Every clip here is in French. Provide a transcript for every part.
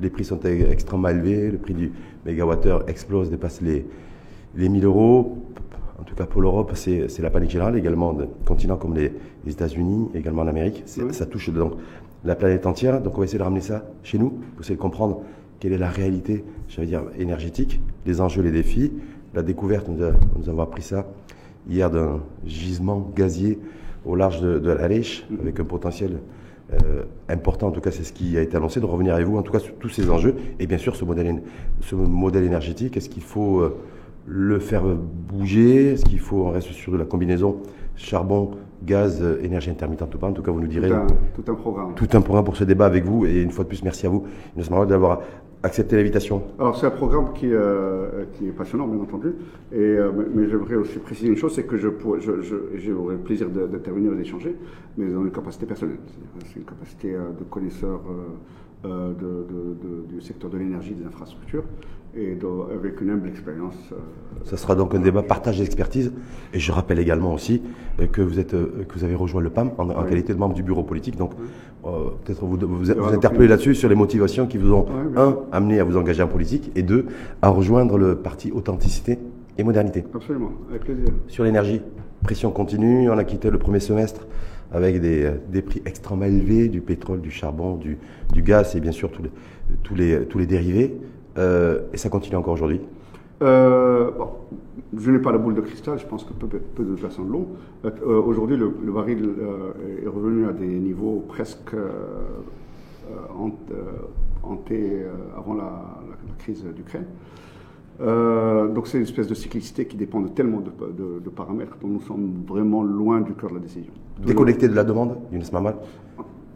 les prix sont extrêmement élevés, le prix du mégawattheure explose, dépasse les, les 1000 euros. En tout cas, pour l'Europe, c'est la panique générale, également de continents comme les, les États-Unis, également l'Amérique. Oui. Ça touche donc la planète entière. Donc, on va essayer de ramener ça chez nous, pour essayer de comprendre quelle est la réalité, j'allais dire, énergétique, les enjeux, les défis. La découverte, nous, a- nous avons appris ça hier d'un gisement gazier au large de, de l'Alèche, avec un potentiel euh, important, en tout cas c'est ce qui a été annoncé, de revenir avec vous en tout cas sur tous ces enjeux, et bien sûr ce modèle, ce modèle énergétique, est-ce qu'il faut euh, le faire bouger, est-ce qu'il faut, on reste sur de la combinaison charbon, gaz, euh, énergie intermittente ou pas, en tout cas vous nous direz. Tout un, tout un programme. tout un programme pour ce débat avec vous, et une fois de plus merci à vous, Marois, d'avoir accepté l'invitation. Alors c'est un programme qui, euh, qui est passionnant, bien entendu. Et, euh, mais- j'aimerais aussi préciser une chose, c'est que je je- je- le plaisir d'intervenir et d'échanger, mais dans une capacité personnelle. C'est une capacité euh, de connaisseur euh, euh, de- de- de- du secteur de l'énergie, des infrastructures, et de- avec une humble expérience. euh, Ça sera donc un débat partage d'expertise. Et je rappelle également aussi euh, que vous, êtes, euh, que vous avez rejoint le PAM en, en Oui. qualité de membre du bureau politique. Donc, euh, peut-être vous, vous, donc là-dessus sur les motivations qui vous ont, Oui, un, amené à vous engager en politique, et deux, à rejoindre le parti Authenticité et Modernité. Absolument, avec plaisir. Sur l'énergie, pression continue. On a quitté le premier semestre avec des, euh, des prix extrêmement élevés du pétrole, du charbon, du, du gaz et bien sûr tous les, tous les, tous les dérivés. Euh, et ça continue encore aujourd'hui. Euh, bon, je n'ai pas la boule de cristal, je pense que peu, peu de personnes l'ont. Euh, Aujourd'hui, le, le baril est revenu à des niveaux presque hant- hantés avant la, la- la crise d'Ukraine. Euh, donc c'est une espèce de cyclicité qui dépend de tellement de, de- de paramètres dont nous sommes vraiment loin du cœur de la décision. Déconnecté de la demande, Younes Mamal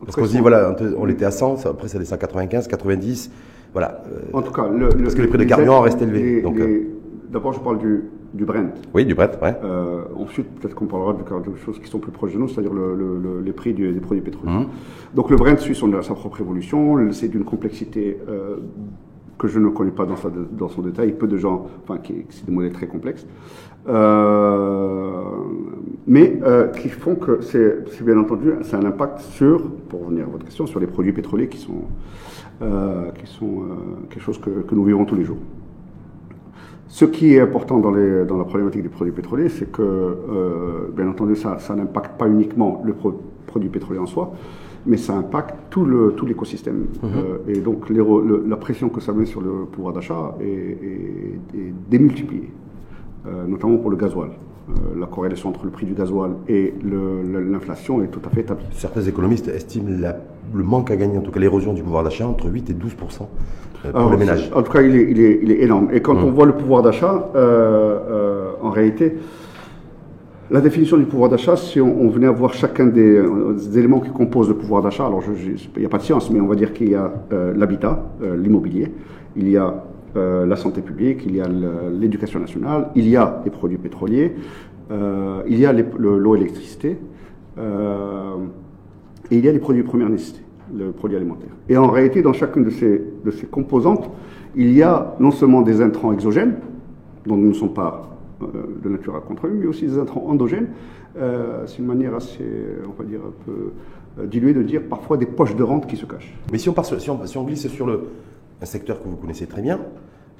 Parce qu'on se dit, voilà, on était à 100, ça- après ça descend à 95, 90. Voilà. euh, En tout cas, le, Parce que les prix de carburant restent élevés, donc, les- D'abord, je parle du, du Brent. oui, du Brett, ouais. Euh, ensuite, peut-être qu'on parlera de quelque chose qui sont plus proches de nous, c'est-à-dire le- le- le- les prix du- des produits pétroliers. Mhm. Donc le Brent suit son, sa propre évolution, c'est d'une complexité euh, que je ne connais pas dans, sa- dans son détail, peu de gens, enfin, c'est des modèles très complexes, Euh, mais euh, qui font que c'est c'est bien entendu, c'est un impact sur, pour revenir à votre question, sur les produits pétroliers qui sont, euh, qui sont euh, quelque chose que, que nous vivons tous les jours. Ce qui est important dans, les, dans la problématique des produits pétroliers, c'est que, euh, bien entendu, ça, ça n'impacte pas uniquement le pro- produit pétrolier en soi, mais ça impacte tout l'écosystème. Euh, et donc, les re- le- la pression que ça met sur le pouvoir d'achat est, est- est démultipliée, euh, notamment pour le gasoil. Euh, la corrélation entre le prix du gasoil et l'inflation est tout à fait établie. Certains économistes estiment la- le manque à gagner, en tout cas l'érosion du pouvoir d'achat, entre 8 et 12% euh, pour Alors, les ménages. En tout cas, il est, il est- il est énorme. Et quand Hum. on voit le pouvoir d'achat, euh, en réalité, la définition du pouvoir d'achat, si on, on venait à voir chacun des, des éléments qui composent le pouvoir d'achat, alors il n'y a pas de science, mais on va dire qu'il y a euh, l'habitat, euh, l'immobilier, il y a euh, la santé publique, il y a l'éducation nationale, il y a les produits pétroliers, euh, il y a l'eau et l'électricité, euh, et il y a les produits de première nécessité, le produit alimentaire. Et en réalité, dans chacune de ces, composantes, il y a non seulement des intrants exogènes, dont nous ne sommes pas de nature à contrôler, mais aussi des intrants endogènes. C'est une manière assez, on va dire, un peu diluée de dire parfois des poches de rente qui se cachent. Mais si on, si on glisse sur le, un secteur que vous connaissez très bien,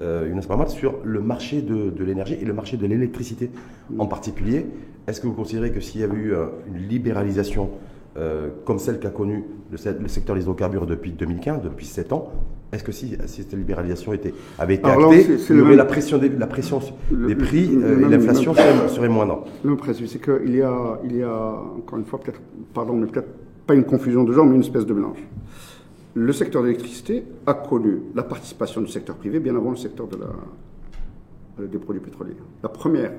euh, Younes sur le marché de, de l'énergie et le marché de l'électricité en particulier, est-ce que vous considérez que s'il y avait eu euh, une libéralisation euh, comme celle qu'a connue le, se- le secteur des hydrocarbures depuis 2015, depuis 7 ans, est-ce que si, si cette libéralisation était, avait été Alors là, actée, le même- la pression des, la pression Le- des le- prix euh, et l'inflation serait, serait moindre Le principe, c'est qu'il y a, il y a, encore une fois, peut-être, pardon, mais peut-être pas une confusion de genre, mais une espèce de mélange. Le secteur de l'électricité a connu la participation du secteur privé bien avant le secteur des produits pétroliers. La première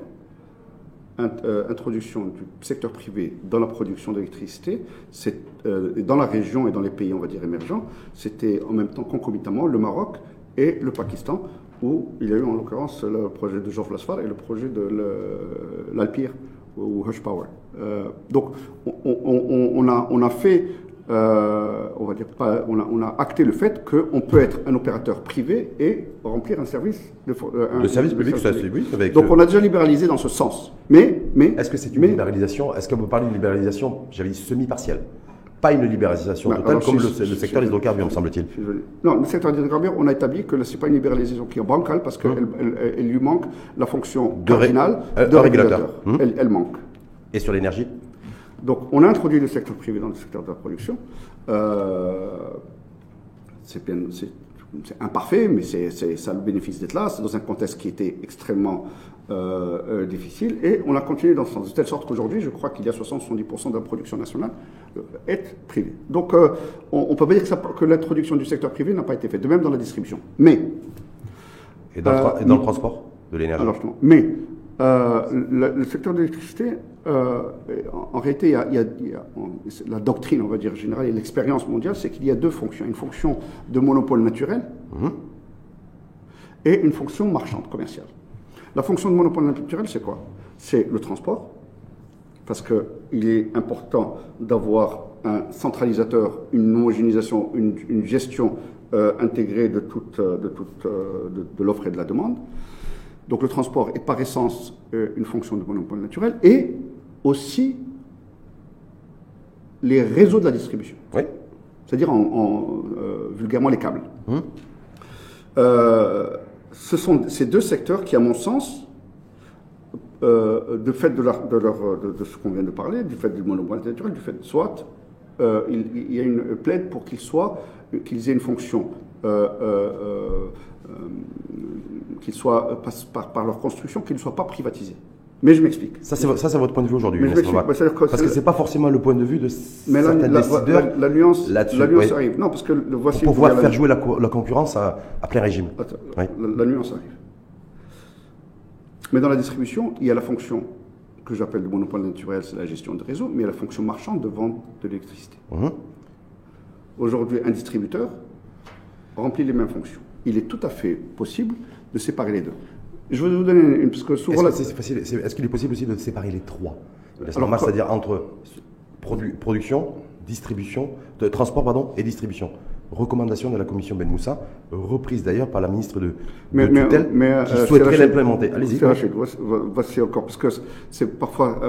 euh, introduction du secteur privé dans la production d'électricité, euh, dans la région et dans les pays, on va dire, émergents, c'était en même temps concomitamment le Maroc et le Pakistan, où il y a eu en l'occurrence le projet de Geoff Lasfar et le projet de l'Alpire ou Hush Power. Euh, donc on a fait, euh, on va dire pas, on a, on a acté le fait qu'on peut être un opérateur privé et remplir un service de, euh, un- Le service public, ça, service c'est public. oui, avec Donc on a déjà libéralisé dans ce sens. Mais, mais Est-ce que c'est une mais- libéralisation Est-ce que vous parlez d'une libéralisation, j'avais dit semi-partielle? Pas une libéralisation Bah, totale alors, comme le, secteur des hydrocarbures, me semble-t-il. Non, le secteur des hydrocarbures, on a établi que ce n'est pas une libéralisation qui est bancale parce qu'elle elle- elle lui manque la fonction De cardinale euh, de régulateur. Hum. Elle manque. Et sur l'énergie? Donc, on a introduit le secteur privé dans le secteur de la production. Euh, c'est bien, c'est, c'est imparfait, mais ça a le bénéfice d'être là. C'est dans un contexte qui était extrêmement euh, euh, difficile. Et on a continué dans ce sens, de telle sorte qu'aujourd'hui, je crois qu'il y a 60-70% de la production nationale est privée. Donc, euh, on ne peut pas dire que, ça- que l'introduction du secteur privé n'a pas été faite. De même dans la distribution. Mais, et dans, le tra- et dans le oui. transport de l'énergie? mais euh, le, le secteur de l'électricité, euh, en, en réalité, il y a, il y a- il y a- on- c'est la doctrine, on va dire générale, et l'expérience mondiale, c'est qu'il y a deux fonctions. Une fonction de monopole naturel Mhm. et une fonction marchande, commerciale. La fonction de monopole naturel, c'est quoi? C'est le transport, parce qu'il est important d'avoir un centralisateur, une homogénéisation, une, une gestion euh, intégrée de toute, de, toute, de, de l'offre et de la demande. Donc le transport est par essence euh, une fonction de monopole naturel et aussi les réseaux de la distribution, Oui. c'est-à-dire en, en, euh, vulgairement les câbles. Mhm. Euh, ce sont ces deux secteurs qui, à mon sens, de fait de, leur- de leur- de- de ce qu'on vient de parler, du fait du monopole naturel, du fait soit, euh, il, il y a une plaide pour qu'ils soient, qu'ils aient une fonction, euh, euh, euh, qu'ils soient, par, par- leur construction, qu'ils ne soient pas privatisés. Mais je m'explique. Ça, c'est votre point de vue aujourd'hui. Bah, Parce que c'est- pas forcément le point de vue de Mais la, certains la- décideurs la- la nuance, là-dessus. la nuance oui, arrive. Non, parce que le, voici pour pouvoir faire la- jouer la, co- la concurrence à, à plein régime. Attends, Oui. la, la nuance arrive. Mais dans la distribution, il y a la fonction que j'appelle le monopole naturel, c'est la gestion de réseau, mais il y a la fonction marchande de vente de l'électricité. Mhm. Aujourd'hui, un distributeur remplit les mêmes fonctions. Il est tout à fait possible de séparer les deux. Je vais vous donner une, parce que souvent... Est-ce qu'il est possible aussi de séparer les trois? C'est-à-dire entre produ- production, distribution, de transport pardon, et distribution. Recommandation de la commission Ben Moussa, reprise d'ailleurs par la ministre de, Mais- tutelle, mais, qui euh, souhaiterait l'implémenter. Allez-y. Voici, encore, parce que c'est parfois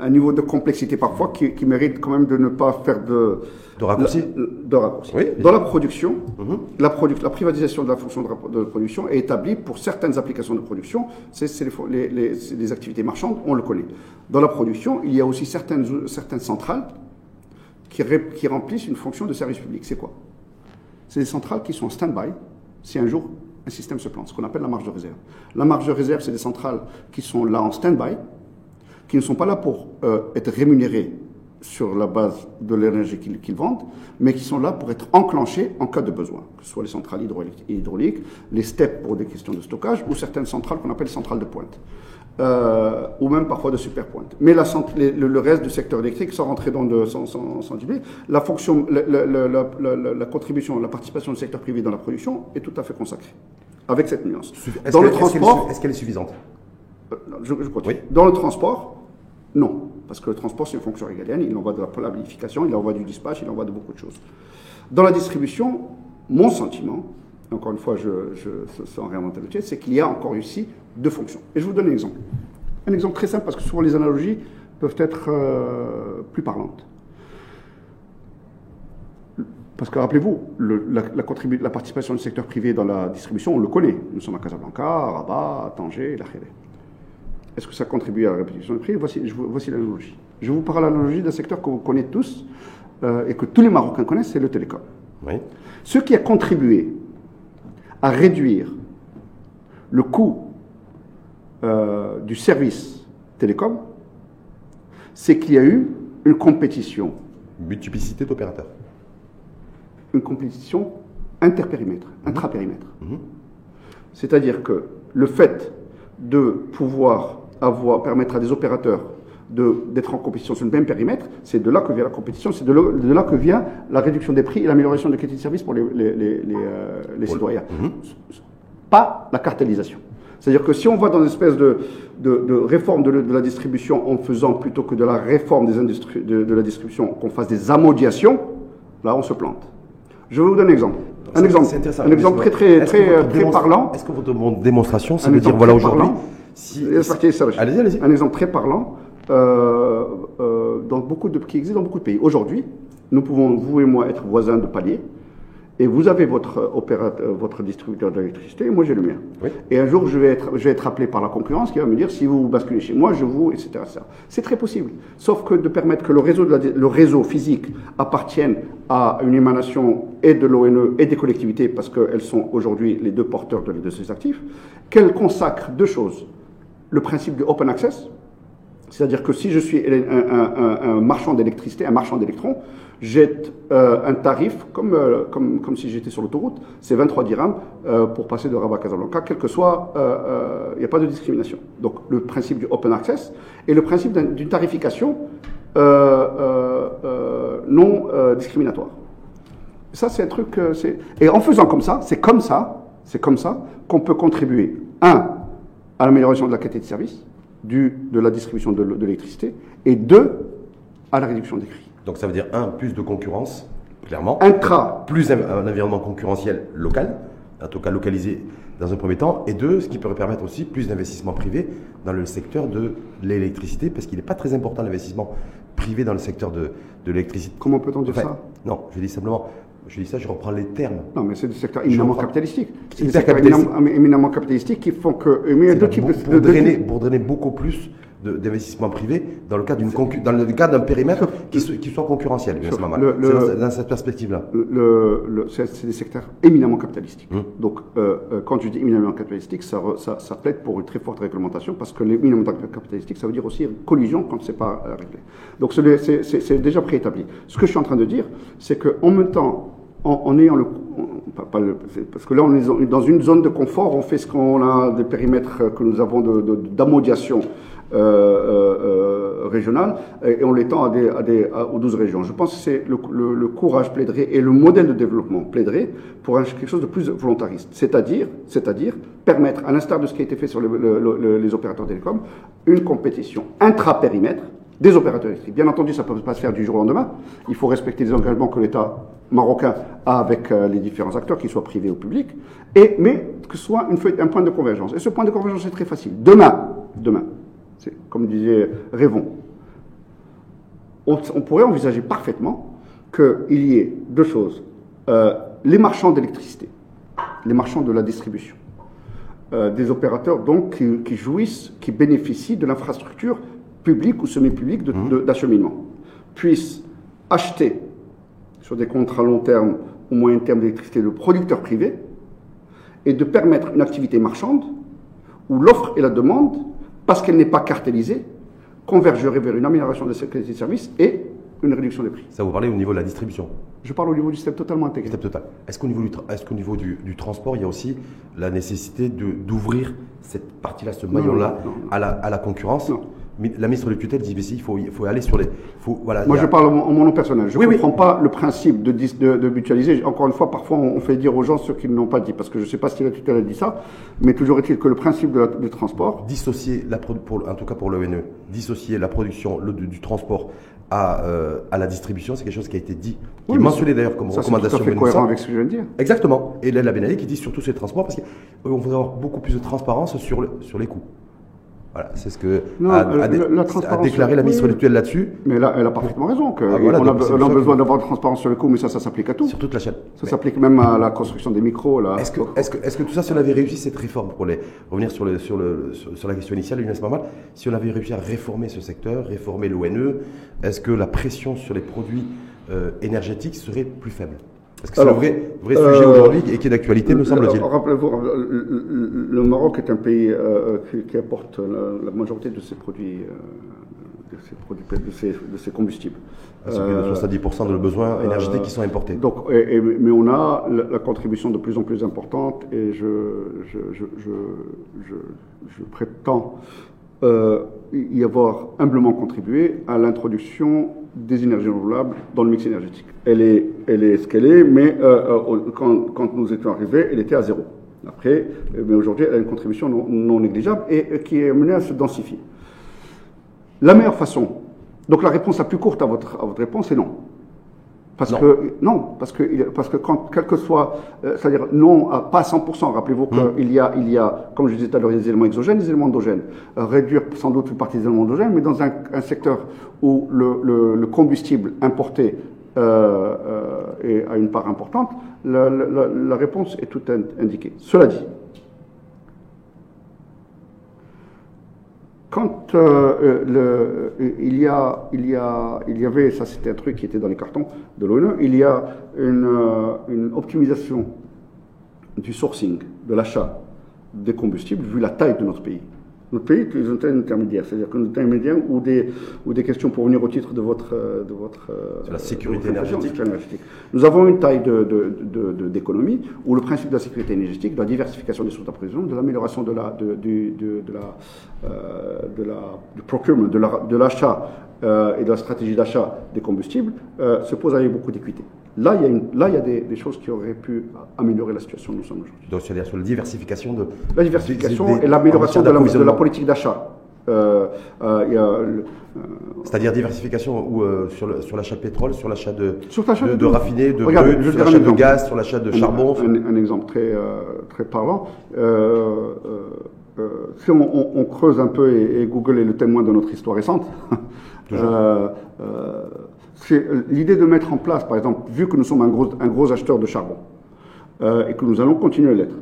un niveau de complexité parfois qui, qui mérite quand même de ne pas faire de... De raccourci la- de raccourci. Oui. Dans la production, Mhm. la, produ- la privatisation de la fonction de, production est établie pour certaines applications de production, c'est les, activités marchandes, on le connaît. Dans la production, il y a aussi certaines, centrales qui, ré- qui remplissent une fonction de service public. C'est quoi? C'est des centrales qui sont en stand-by si un jour un système se plante, ce qu'on appelle la marge de réserve. La marge de réserve, c'est des centrales qui sont là en stand-by, qui ne sont pas là pour euh, être rémunérées sur la base de l'énergie qu'ils vendent, mais qui sont là pour être enclenchées en cas de besoin, que ce soit les centrales hydrauliques, hydrauliques les steps pour des questions de stockage, ou certaines centrales qu'on appelle centrales de pointe. Euh, ou même parfois de superpointe. Mais la, cent- les- le, le reste du secteur électrique, sans rentrer dans de, sans, sans, sans la fonction, la, contribution, la participation du secteur privé dans la production est tout à fait consacrée, avec cette nuance. Dans le transport, Est-ce qu'elle est suffisante? Euh, je, je. Oui. Dans le transport, non, parce que le transport c'est une fonction régalienne, il envoie de la planification, il envoie du dispatch, il envoie de beaucoup de choses. Dans la distribution, mon sentiment, encore une fois, je, je, sans réinventer le c'est qu'il y a encore ici deux fonctions. Et je vous donne un exemple. Un exemple très simple, parce que souvent les analogies peuvent être euh, plus parlantes. Parce que rappelez-vous, le- la, la la participation du secteur privé dans la distribution, on le connaît. Nous sommes à Casablanca, à Rabat, à Tanger, La. Est-ce que ça contribue à la répétition du prix? Voici, je voici l'analogie. Je vous parle l'analogie d'un secteur que vous connaissez tous euh, et que tous les Marocains connaissent, c'est le télécom. Oui. Ce qui a contribué à réduire le coût euh, du service télécom, c'est qu'il y a eu une compétition, Multiplicité d'opérateurs. une compétition interpérimètre, intrapérimètre. C'est-à-dire que le fait de pouvoir avoir, permettre à des opérateurs de- d'être en compétition sur le même périmètre, c'est de là que vient la compétition, c'est de, là- de là que vient la réduction des prix et l'amélioration de qualité de service pour les, les- les- les, euh, les citoyens. Pas la cartélisation. C'est-à-dire que si on va dans une espèce de, de- de réforme de, la distribution en faisant plutôt que de la réforme des industries, de, la distribution, qu'on fasse des amodiations, là on se plante. Je vais vous donner un exemple. Un exemple, un exemple très, très, très, démonstra- parlant. Est-ce que votre mon- démonstration, c'est de dire voilà aujourd'hui, si. Allez-y, allez-y. Un exemple très parlant euh, euh, dans beaucoup de, qui existe dans beaucoup de pays. Aujourd'hui, Nous pouvons, vous et moi, être voisins de palier. Et vous avez votre opérateur, votre distributeur d'électricité, et moi j'ai le mien. Oui. Et un jour, je vais, être, je vais être appelé par la concurrence qui va me dire si vous basculez chez moi, je vous, etc. C'est très possible. Sauf que de permettre que le réseau, de la- le réseau physique appartienne à une émanation et de l'ONE et des collectivités, parce qu'elles sont aujourd'hui les deux porteurs de, de ces actifs, qu'elle consacre deux choses. Le principe de open access, c'est-à-dire que si je suis un, un- un- un marchand d'électricité, un marchand d'électrons, j'ai euh, un tarif, comme, euh, comme, comme si j'étais sur l'autoroute, c'est 23 dirhams euh, pour passer de Rabat à Casablanca, quel que soit, il n'y a pas de discrimination. Donc le principe du open access et le principe d'un- d'une tarification non discriminatoire. Ça, c'est un truc. Et en faisant comme ça, c'est comme ça, c'est comme ça qu'on peut contribuer, un, à l'amélioration de la qualité de service, du, de la distribution de, de l'électricité, et deux, à la réduction des prix. Donc ça veut dire, un, plus de concurrence, clairement. Intra, plus un, un environnement concurrentiel local, en tout cas localisé dans un premier temps, et deux, ce qui pourrait permettre aussi plus d'investissement privé dans le secteur de l'électricité, parce qu'il n'est pas très important l'investissement privé dans le secteur de, de l'électricité. comment peut-on dire Enfin, ça? Non, je dis simplement, je dis ça, je reprends les termes. Non, mais c'est des secteurs éminemment capitalistiques. C'est des secteurs éminemment, éminemment capitalistiques qui font que. Mais il y a deux pour, types de. pour de- drainer, pour drainer beaucoup plus d'investissement privé dans le cadre d'une dans le cadre d'un périmètre qui, soit concurrentiel. Mal. le- dans, cette perspective-là. le, le- c'est des secteurs éminemment capitalistiques. Hum. Donc, euh, euh, quand je dis éminemment capitalistique, ça, ça, ça plaide pour une très forte réglementation, parce que l'éminemment capitalistique, ça veut dire aussi collision quand c'est pas euh, réglé. Donc, c'est- déjà préétabli. Ce que je suis en train de dire, c'est qu'en même temps, en, en ayant le, en- parce que là, on est dans une zone de confort, on fait ce qu'on a des périmètres que nous avons de- de- d'amodiation. Euh, euh, euh, régionale et et on l'étend aux 12 régions. Je pense que c'est le, courage plaiderait et le modèle de développement plaiderait pour quelque chose de plus volontariste, c'est-à-dire, c'est-à-dire permettre, à l'instar de ce qui a été fait sur le- le- le- les opérateurs télécoms, une compétition intra-périmètre des opérateurs électriques. Bien entendu, ça ne peut pas se faire du jour au lendemain. Il faut respecter les engagements que l'État marocain a avec euh, les différents acteurs, qu'ils soient privés ou publics, et, mais que ce soit un point de convergence. Et ce point de convergence est très facile. Demain, demain, c'est comme disait Révon, on, on pourrait envisager parfaitement qu'il y ait deux choses. Euh, les marchands d'électricité, les marchands de la distribution, euh, des opérateurs donc qui, qui jouissent, qui bénéficient de l'infrastructure publique ou semi-publique de- de- d'acheminement, puissent acheter sur des contrats long terme ou moyen terme d'électricité de producteurs privés et de permettre une activité marchande où l'offre et la demande, parce qu'elle n'est pas cartélisée, convergeraient vers une amélioration de la qualité de service et une réduction des prix. Ça vous parlez au niveau de la distribution. Je parle au niveau du système totalement intégré. Total. Est-ce qu'au niveau, du, niveau transport, il y a aussi la nécessité d'ouvrir cette partie-là, ce maillon-là, à la, à la concurrence? Non. La ministre de tutelle dit il faut, il faut aller sur les. Faut, voilà, Moi, je parle en mon, nom personnel. Je ne Oui, oui. comprends pas le principe de, dis- de, de mutualiser. Encore une fois, parfois, on, fait dire aux gens ce qu'ils n'ont pas dit, parce que je ne sais pas si la tutelle a dit ça, mais toujours est-il que le principe de la- du transport, dissocier, la, pour, en tout cas pour l'ONE, dissocier la production le- du, du transport à, euh, à la distribution, c'est quelque chose qui a été dit, qui Oui, est mais mentionné d'ailleurs comme ça c'est recommandation. fait de cohérent avec ce que je viens de dire. Exactement. Et Laila Ben Ali qui dit surtout ces transports parce qu'on voudrait avoir beaucoup plus de transparence sur, le, sur les coûts. Voilà, c'est ce que Non, a, euh, a dé- la- a déclaré la ministre oui. là-dessus, Mais là, elle a parfaitement raison. Que Ah, voilà, on a, on besoin d'avoir de transparence sur le coût, mais ça, ça s'applique à tout. sur toute la chaîne. Ça s'applique même à la construction des micros. Là. Est-ce que, est-ce, que, est-ce que tout ça, si on avait réussi cette réforme, pour les, revenir sur, le, sur, le, sur, sur la question initiale, Younes Marmal, si on avait réussi à réformer ce secteur, réformer l'ONE, est-ce que la pression sur les produits euh, énergétiques serait plus faible? Parce que c'est le vrai, vrai euh, sujet aujourd'hui et qui est d'actualité, me semble-t-il. Euh, Rappelez-vous, le, le- Maroc est un pays euh, qui, qui apporte la, la majorité de ses produits, euh, de produits de de ses combustibles. C'est plus de Euh, 70% de nos besoins énergétiques qui sont importés. Donc, et- et- mais on a la, la contribution de plus en plus importante et je, je, je, je, je- je prétends euh, y avoir humblement contribué à l'introduction des énergies renouvelables dans le mix énergétique. Elle est, elle est ce qu'elle est, mais euh, euh, quand, quand nous étions arrivés, elle était à zéro. Après, euh, mais aujourd'hui, elle a une contribution non, négligeable et, qui est amenée à se densifier. La meilleure façon, donc la réponse la plus courte à votre, à votre réponse est non. Parce Non. que non, parce que parce que quand quel que soit, euh, c'est-à-dire non, à- pas à 100%. Rappelez-vous qu'il y a il y a, comme je disais tout à l'heure, des éléments exogènes, des éléments endogènes. Euh, réduire sans doute une partie des éléments endogènes, mais dans un, un secteur où le, le- le combustible importé et a une part importante, la, la réponse est toute indiquée. Cela dit, quand il, y avait, ça c'était un truc qui était dans les cartons de l'ONU, il y a une, euh, une optimisation du sourcing, de l'achat des combustibles, vu la taille de notre pays. Notre pays est une taille intermédiaire, c'est-à-dire que notre intermédiaire ou des, ou des questions pour venir au titre de votre. De votre la sécurité énergétique. Nous avons une taille d'économie où le principe de la sécurité énergétique, de la diversification des sources d'approvisionnement, de l'amélioration de la, de, de, la, euh, de la, du procurement, de l'achat euh, et de la stratégie d'achat des combustibles euh, se pose avec beaucoup d'équité. Là, il y a, une, là, il y a des, des, choses qui auraient pu améliorer la situation où nous sommes aujourd'hui. Donc, c'est-à-dire sur la diversification de... La diversification et l'amélioration de, de, la politique d'achat. Euh, euh, euh, C'est-à-dire diversification ou sur, sur l'achat de pétrole, sur l'achat de, de, de, raffinés, de brut, sur l'achat de gaz, sur l'achat de charbon. Un, exemple très, très parlant. si on, on, creuse un peu, et, et, Google est le témoin de notre histoire récente, c'est l'idée de mettre en place, par exemple, vu que nous sommes un gros, acheteur de charbon, euh, et que nous allons continuer à l'être,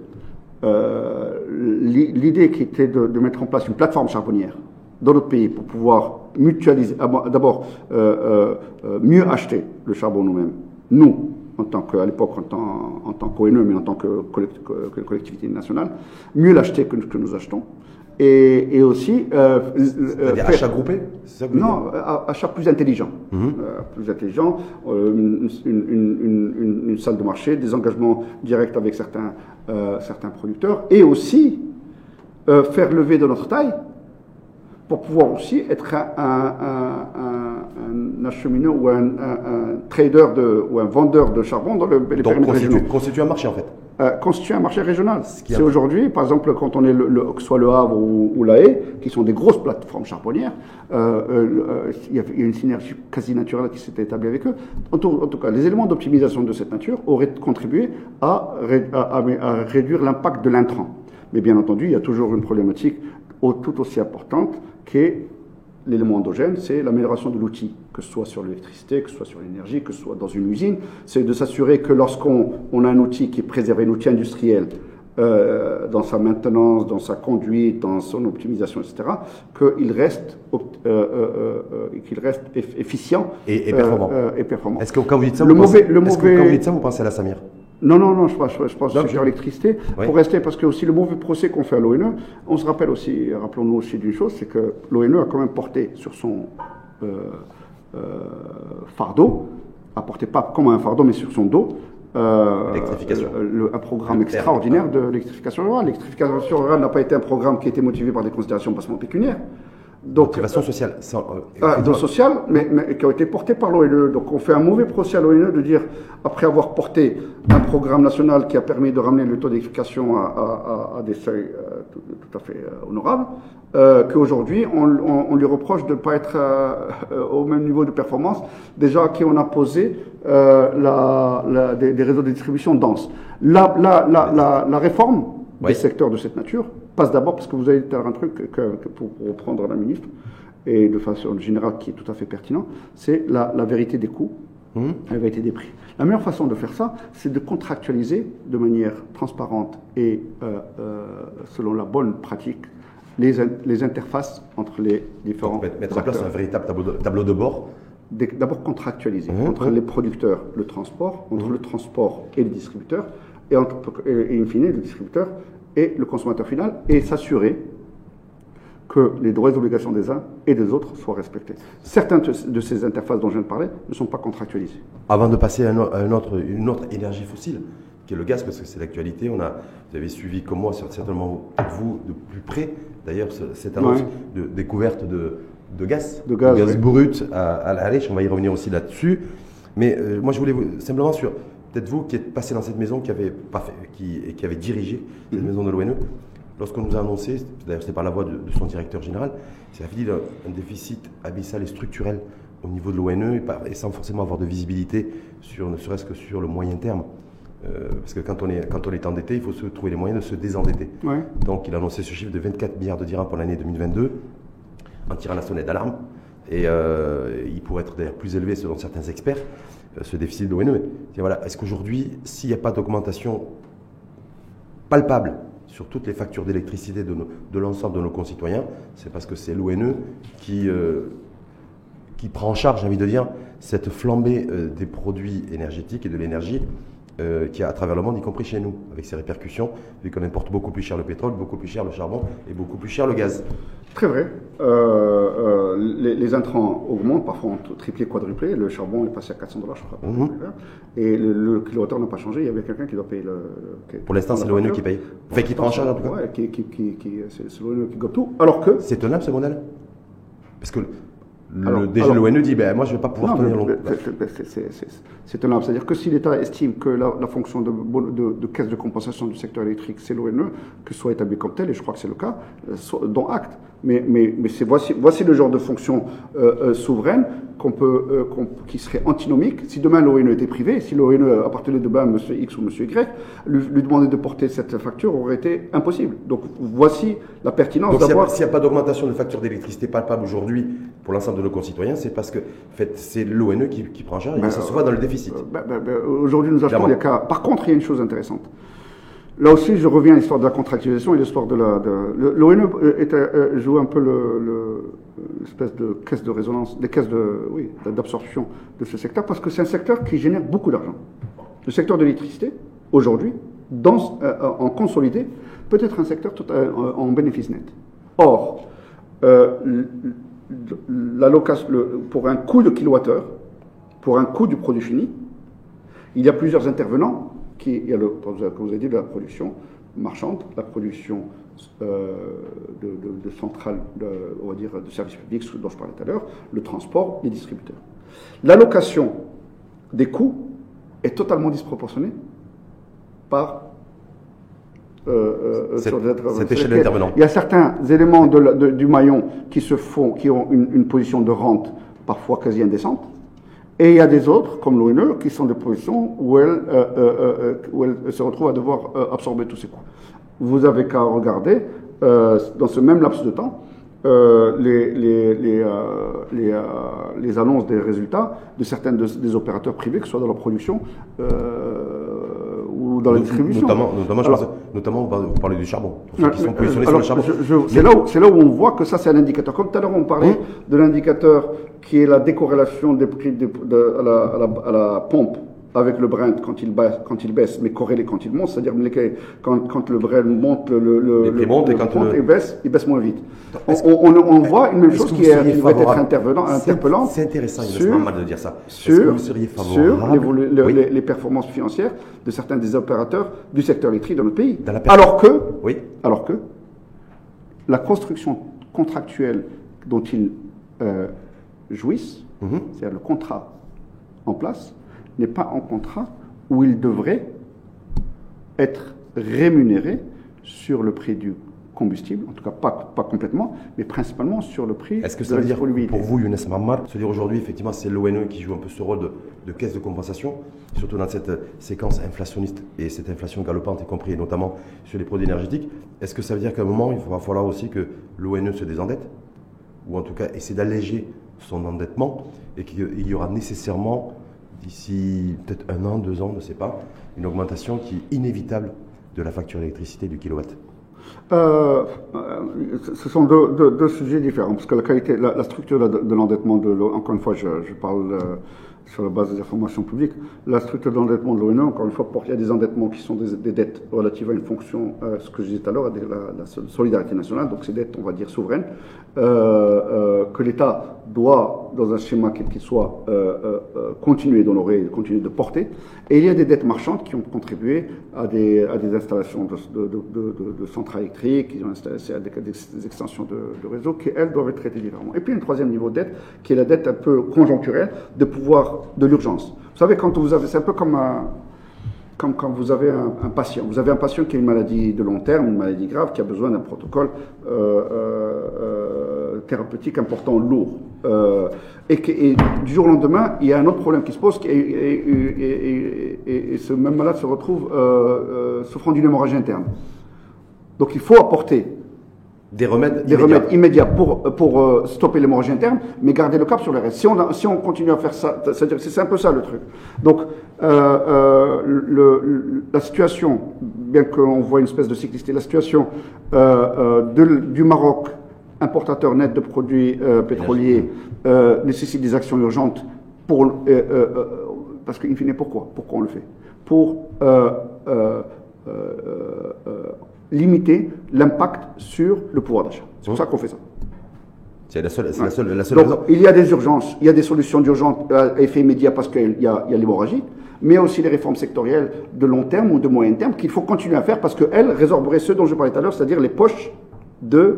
euh, l'idée qui était de, mettre en place une plateforme charbonnière dans notre pays pour pouvoir mutualiser, d'abord euh, euh, mieux acheter le charbon nous-mêmes, nous, en tant qu'à l'époque en tant, qu'ONE, mais en tant que, collectivité nationale, mieux l'acheter que nous achetons, et, et aussi euh, euh achat groupé Non, achat plus intelligent, mhm. euh, plus intelligent, euh, une, une, une, une, salle de marché, des engagements directs avec certains euh, certains producteurs, et aussi euh, faire lever de notre taille pour pouvoir aussi être un, un, un, un achemineur ou un, trader de, ou un vendeur de charbon dans le, les Donc, constitue, constitue un marché en fait euh, constituer un marché régional. C'est aujourd'hui, par exemple, quand on est le, le, soit le Havre ou, la Haye, qui sont des grosses plateformes charbonnières, euh, euh, il y a une synergie quasi naturelle qui s'est établie avec eux. En tout, en tout, cas, les éléments d'optimisation de cette nature auraient contribué à, à, à réduire l'impact de l'intrant. Mais bien entendu, il y a toujours une problématique tout aussi importante qui est l'élément endogène, c'est l'amélioration de l'outil, que ce soit sur l'électricité, que ce soit sur l'énergie, que ce soit dans une usine. C'est de s'assurer que lorsqu'on on a un outil qui est préservé, un outil industriel, euh, dans sa maintenance, dans sa conduite, dans son optimisation, etc., qu'il reste, euh, euh, qu'il reste efficient et, et performant. Est-ce que quand vous dites ça, le vous, mauvais, pensez, le mauvais... que quand vous dites ça, vous pensez à la Samir? Non, non, non, je pense, je pense Donc, sur l'électricité. Pour rester, parce que aussi le mauvais procès qu'on fait à l'ONE, on se rappelle aussi, rappelons-nous aussi d'une chose, c'est que l'ONE a quand même porté sur son euh, euh, fardeau, a porté pas comme un fardeau, mais sur son dos, euh, le, un programme extraordinaire de l'électrification rurale. L'électrification rurale n'a pas été un programme qui a été motivé par des considérations bassement pécuniaires. Donc, motivation sociale. Euh, sociale, mais, mais, qui ont été portées par l'ONE. Donc on fait un mauvais procès à l'ONE de dire, après avoir porté un programme national qui a permis de ramener le taux d'électrification à, à, à, des seuils euh, tout, tout, à fait euh, honorables, euh, qu'aujourd'hui on, on, on, lui reproche de ne pas être au même niveau de performance déjà à qui on a posé la, la, des, des, réseaux de distribution denses. La, la, la, la réforme des secteurs de cette nature passe d'abord parce que vous avez dit un truc que, que pour, pour, reprendre la ministre, et de façon générale qui est tout à fait pertinent, c'est la, la, vérité des coûts, mmh. la vérité des prix. La meilleure façon de faire ça, c'est de contractualiser de manière transparente et euh, euh, selon la bonne pratique les, les interfaces entre les différents. Donc, mettre en place un véritable tableau de, tableau de bord D'abord contractualiser mmh, entre mmh. les producteurs, le transport, entre mmh. le transport et les distributeurs, et, entre, et in fine, le distributeur et le consommateur final et s'assurer que les droits et obligations des uns et des autres soient respectés. Certaines de ces interfaces dont je viens de parler ne sont pas contractualisées. Avant de passer à, un autre, une autre énergie fossile, qui est le gaz, parce que c'est l'actualité, on a, vous avez suivi comme moi, certainement vous, de plus près, d'ailleurs, cette annonce ouais. de découverte de, de gaz, de gaz, de gaz oui. brut à, à la Lèche, on va y revenir aussi là-dessus. Mais euh, moi, je voulais vous, simplement sur peut-être vous qui êtes passé dans cette maison, qui pas fait, qui, et qui avait dirigé cette mmh. maison de l'ONE, lorsqu'on nous a annoncé, d'ailleurs c'est par la voix de, de, son directeur général, c'est dit un déficit abyssal et structurel au niveau de l'ONE et, et, sans forcément avoir de visibilité sur, ne serait-ce que sur le moyen terme. Euh, parce que quand on, est, quand on est endetté, il faut se trouver les moyens de se désendetter. Ouais. Donc il a annoncé ce chiffre de 24 milliards de dirhams pour l'année 2022, en tirant la sonnette d'alarme. Et euh, il pourrait être d'ailleurs plus élevé selon certains experts. Ce déficit de l'ONE. Est-ce qu'aujourd'hui, s'il n'y a pas d'augmentation palpable sur toutes les factures d'électricité de, l'ensemble de nos concitoyens, c'est parce que c'est l'ONE qui, euh, qui prend en charge, j'ai envie de dire, cette flambée euh, des produits énergétiques et de l'énergie euh, qui a à travers le monde, y compris chez nous, avec ses répercussions, vu qu'on importe beaucoup plus cher le pétrole, beaucoup plus cher le charbon et beaucoup plus cher le gaz. Très vrai. Euh, les, intrants augmentent, parfois ont triplé, quadruplé. Le charbon est passé à 400 dollars, je crois. Mhm. Et le, kilowattheure n'a pas changé. Il y avait quelqu'un qui doit payer le. Pour l'instant, c'est l'ONU qui paye. Enfin, qui prend en charge en tout cas. Ouais, qui, qui, qui, c'est l'ONU qui gobe tout. Alors que. C'est tenable ce modèle? Parce que le DG l'ONU dit ben, moi je ne vais pas pouvoir tenir longtemps. C'est tenable. C'est-à-dire que si l'État estime que la, fonction de, de, caisse de compensation du secteur électrique, c'est l'ONU, que ce soit établi comme tel, et je crois que c'est le cas, euh, dont acte. Mais, mais, mais voici, voici le genre de fonction euh, euh, souveraine qu'on peut, qui serait antinomique. Si demain l'ONU était privée, si l'ONU appartenait demain à M. X ou M. Y, lui, demander de porter cette facture aurait été impossible. Donc voici la pertinence d'avoir. S'il n'y a, pas d'augmentation de facture d'électricité palpable aujourd'hui pour l'ensemble de nos concitoyens, c'est parce que en fait, c'est l'ONE qui, qui, prend en charge et ben, ça se voit dans le déficit. Ben, ben, aujourd'hui, nous achetons des cas. Par contre, il y a une chose intéressante. Là aussi, je reviens à l'histoire de la contractualisation et l'histoire de la. L'ONE euh, joue un peu l'espèce de caisse de résonance, des caisses de, oui, d'absorption de ce secteur, parce que c'est un secteur qui génère beaucoup d'argent. Le secteur de l'électricité, aujourd'hui, euh, en consolidé, peut être un secteur en bénéfice net. Or, euh, pour un coût de kilowattheure, pour un coût du produit fini, il y a plusieurs intervenants. Qui, comme vous avez dit, la production marchande, la production euh, de, centrales, de, on va dire, de services publics dont je parlais tout à l'heure, le transport, les distributeurs. L'allocation des coûts est totalement disproportionnée par euh, euh, cette, échelle d'intervenants. Il y a certains éléments du maillon qui se font, qui ont une, position de rente parfois quasi indécente, et il y a des autres, comme l'ONE, qui sont des positions où elles, euh, où elles se retrouvent à devoir absorber tous ces coûts. Vous avez qu'à regarder, dans ce même laps de temps, les, les, les, les, les, annonces des résultats de certains des opérateurs privés, que ce soit dans la production dans la distribution. Notamment, notamment, je notamment vous parlez du charbon. Pour ceux qui sont positionnés sur le charbon. C'est là, là, où on voit que ça, c'est un indicateur. Comme tout à l'heure, on parlait mmh. de l'indicateur qui est la décorrélation des prix de, à, la, à, la, à la pompe avec le Brent quand il baisse, quand il baisse mais corrélé quand il monte, c'est-à-dire quand, quand le Brent monte, le, le, le, monte et quand il baisse, il baisse moins vite. On, on, on, voit une même chose qui, est, qui va être intervenant, interpellante. C'est intéressant, il pas mal de dire ça. Sur, sur les, les, performances financières de certains des opérateurs du secteur électrique dans notre pays. alors que, oui. alors que la construction contractuelle dont ils euh, jouissent, mhm. c'est-à-dire le contrat en place, n'est pas en contrat où il devrait être rémunéré sur le prix du combustible, en tout cas pas, pas complètement, mais principalement sur le prix Est-ce que ça veut dire, pour vous, Younes Mammar, se dire aujourd'hui, effectivement, c'est l'ONE qui joue un peu ce rôle de, caisse de compensation, surtout dans cette séquence inflationniste et cette inflation galopante, y compris notamment sur les produits énergétiques. Est-ce que ça veut dire qu'à un moment, il va falloir aussi que l'ONE se désendette, ou en tout cas essaie d'alléger son endettement, et qu'il y aura nécessairement d'ici peut-être un an, deux ans, on ne sait pas, une augmentation qui est inévitable de la facture d'électricité du kilowatt. Euh, euh, ce sont deux, sujets différents, parce que la qualité, la, structure de, l'endettement de encore une fois, je, parle euh, sur la base des informations publiques, la structure d'endettement de l'ONU, encore une fois, il y a des endettements qui sont des, dettes relatives à une fonction, ce que je disais tout à l'heure, la, la, solidarité nationale, donc ces dettes, on va dire, souveraines, que l'État doit, dans un schéma quel qu'il soit, euh, euh, euh, continuer d'honorer, continuer de porter. Et il y a des dettes marchandes qui ont contribué à des, installations de, centrales électriques, qui ont installé des, extensions de, réseau, qui, elles, doivent être traitées différemment. Et puis, un troisième niveau de dette, qui est la dette un peu conjoncturelle de pouvoir de l'urgence. Vous savez, quand vous avez, c'est un peu comme un, comme quand vous avez un, patient. Vous avez un patient qui a une maladie de long terme, une maladie grave, qui a besoin d'un protocole euh, euh, thérapeutique important, lourd. Euh, et, que, du jour au lendemain, il y a un autre problème qui se pose, et, et, ce même malade se retrouve souffrant d'une hémorragie interne. Donc il faut apporter Des remèdes des immédiats. remèdes immédiats pour, pour euh, stopper l'hémorragie interne, mais garder le cap sur le reste. Si on, a- si on continue à faire ça, c'est un peu ça le truc. Donc, euh, euh, le- le- la situation, bien qu'on voit une espèce de cyclicité, la situation euh, de- du Maroc, importateur net de produits pétroliers, nécessite des actions urgentes pour, parce qu'in fine, pourquoi? Pourquoi on le fait? Pour limiter l'impact sur le pouvoir d'achat. C'est pour ça qu'on fait ça. C'est la seule, la seule, la seule Donc, raison. il y a des urgences, il y a des solutions d'urgence à effet immédiat parce qu'il y a, a l'hémorragie, mais aussi les réformes sectorielles de long terme ou de moyen terme qu'il faut continuer à faire parce qu'elles résorberaient ce dont je parlais tout à l'heure, c'est-à-dire les poches de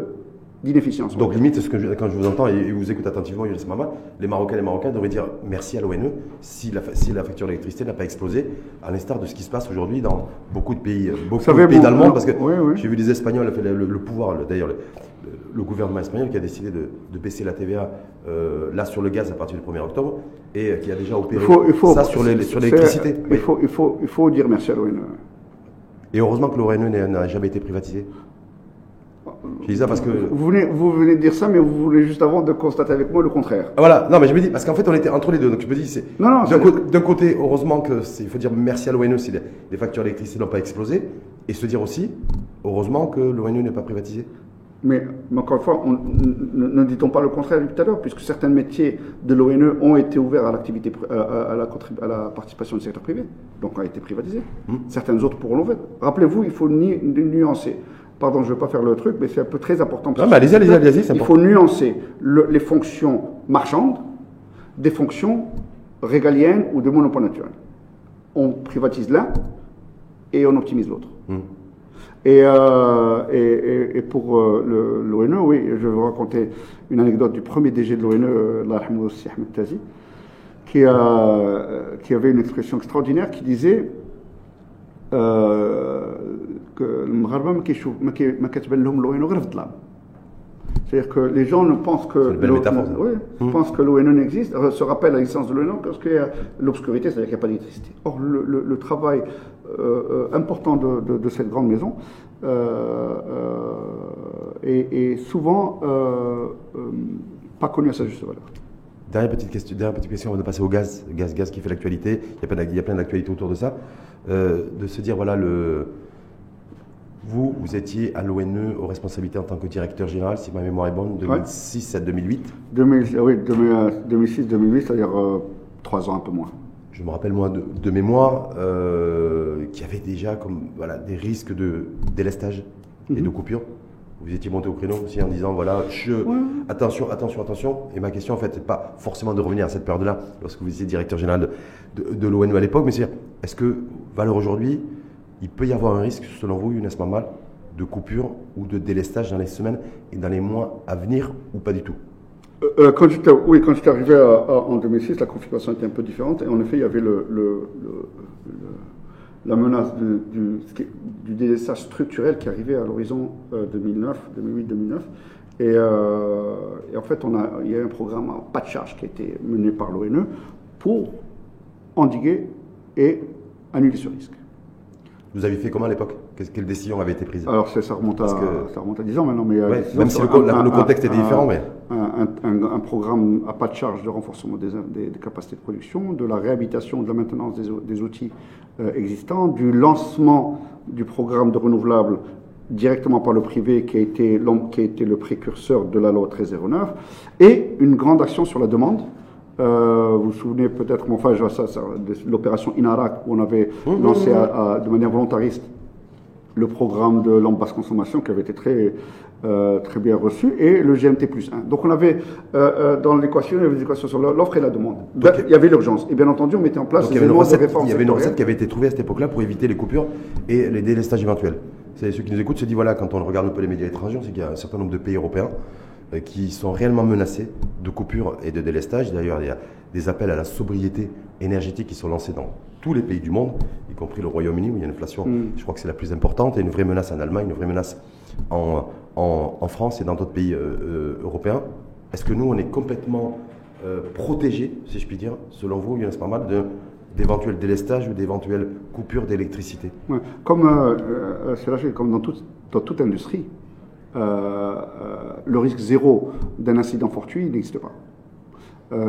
d'inefficience. Donc limite, ce que je- quand je vous entends et, vous écoute attentivement, Younes Mama, les Marocains et les Marocains devraient dire merci à l'ONE si la, fa- si la facture d'électricité n'a pas explosé, à l'instar de ce qui se passe aujourd'hui dans beaucoup de pays, euh, beaucoup de pays bon, d'Allemands, non, parce que oui, oui. j'ai vu des Espagnols, le, le- le pouvoir, le- d'ailleurs le, gouvernement espagnol qui a décidé de, de baisser la TVA euh, là sur le gaz à partir du 1er octobre et euh, qui a déjà Il opéré faut, il faut, ça sur l'électricité. Il faut, il, faut, il faut dire merci à l'ONE. Et heureusement que l'ONE n'a jamais été privatisé. Je dis ça parce que Vous venez, vous venez de dire ça, mais vous voulez juste avant de constater avec moi le contraire. Ah, Voilà, non mais je me dis, parce qu'en fait on était entre les deux, donc je me dis, c'est Non, non, d'un côté, heureusement que il faut dire merci à l'ONE si les, les factures d'électricité n'ont pas explosé, et se dire aussi, heureusement que l'ONE n'est pas privatisé. Mais, encore une fois, on- ne, dit-on pas le contraire tout à l'heure, puisque certains métiers de l'ONE ont été ouverts à l'activité, à, la, contrib- à la participation du secteur privé, donc ont été privatisés. Certaines autres pourront l'ouvrir. Rappelez-vous, il faut nuancer. Pardon, je ne veux pas faire le truc, mais c'est un peu très important. Non, mais allez-y, allez-y, allez-y, c'est Il faut nuancer le- les fonctions marchandes des fonctions régaliennes ou de monopole naturel. On privatise l'un et on optimise l'autre. Euh, et, et, et, pour euh, l'ONE, oui, je vais vous raconter une anecdote du premier DG de l'ONE, euh, l'Arhamoud Ahmed Tazi, qui, euh, qui avait une expression extraordinaire qui disait euh, que c'est-à-dire que les gens ne pensent que oui, mmh. pensent que l'ONE n'existe, se rappellent la licence de l'ONE parce qu'il y a l'obscurité, c'est-à-dire qu'il n'y a pas d'électricité. Or, le travail euh, important de, de- de cette grande maison euh, euh, est souvent pas connu à sa juste valeur. Dernière petite question, dernière petite question avant de passer au gaz, gaz, gaz qui fait l'actualité, il y a plein d'actualités autour de ça, de se dire, voilà, le... vous, vous étiez à l'ONE aux responsabilités en tant que directeur général, si ma mémoire est bonne, 2006 à 2008. 2000, oui, 2006-2008, c'est-à-dire euh, trois ans un peu moins. Je me rappelle moi de, de mémoire, euh, qu'il y avait déjà comme, voilà, des risques de délestage et de coupure. Vous étiez monté au créneau aussi en disant voilà, je, attention, attention, attention. Et ma question en fait, c'est pas forcément de revenir à cette période-là, lorsque vous étiez directeur général de, de, de l'ONU à l'époque, mais c'est est-ce que, valeur aujourd'hui, il peut y avoir un risque, selon vous, Younes Mamal, de coupure ou de délestage dans les semaines et dans les mois à venir ou pas du tout? Euh, euh, quand oui, quand j'étais arrivé à- à- en 2006, la configuration était un peu différente. Et en effet, il y avait le, le- la menace du, du, structurel qui arrivait à l'horizon euh, 2009, 2008-2009. Et, euh, en fait, on a, il y a eu un programme en pas de charge qui a été mené par l'ONE pour endiguer et annuler ce risque. Vous avez fait comment à l'époque? Quelle décision avait été prise? Alors, ça remonte, à, que- ça remonte à 10 ans maintenant, mais... euh, Ouais, disons même si le un- contexte un- différent, mais- Un, programme à pas de charge de renforcement des, des- des capacités de production, de la réhabilitation, de la maintenance des, ou- des outils euh, existants, du lancement du programme de renouvelables directement par le privé qui a été, qui a été le précurseur de la loi 1309, et une grande action sur la demande. Euh, vous vous souvenez peut-être, enfin, l'opération Inarak, où on avait lancé à- à- de manière volontariste le programme de lampe basse consommation qui avait été très, euh, très bien reçu et le GMT plus 1. Donc on avait euh, euh, dans l'équation, il y avait des équations sur l'offre et la demande. Donc, il y avait l'urgence. Et bien entendu, on mettait en place il y avait une recette, réforme il y avait une recette sectorielle. qui avait été trouvée à cette époque-là pour éviter les coupures et les délestages éventuels. C'est ceux qui nous écoutent se disent voilà, quand on regarde un peu les médias étrangers, sait qu'il y a un certain nombre de pays européens qui sont réellement menacés de coupures et de délestage. D'ailleurs, il y a des appels à la sobriété énergétique qui sont lancés dans tous les pays du monde, y compris le Royaume-Uni où il y a une inflation, je crois que c'est la plus importante, et une vraie menace en Allemagne, une vraie menace en, en- en France et dans d'autres pays euh, euh, européens. Est-ce que nous, on est complètement euh, protégés, si je puis dire, selon vous, Younes Marmal, de- d'éventuels délestages ou d'éventuelles coupures d'électricité? Ouais. Comme, euh, euh, là, comme dans toute, dans toute industrie, le risque zéro d'un incident fortuit n'existe pas.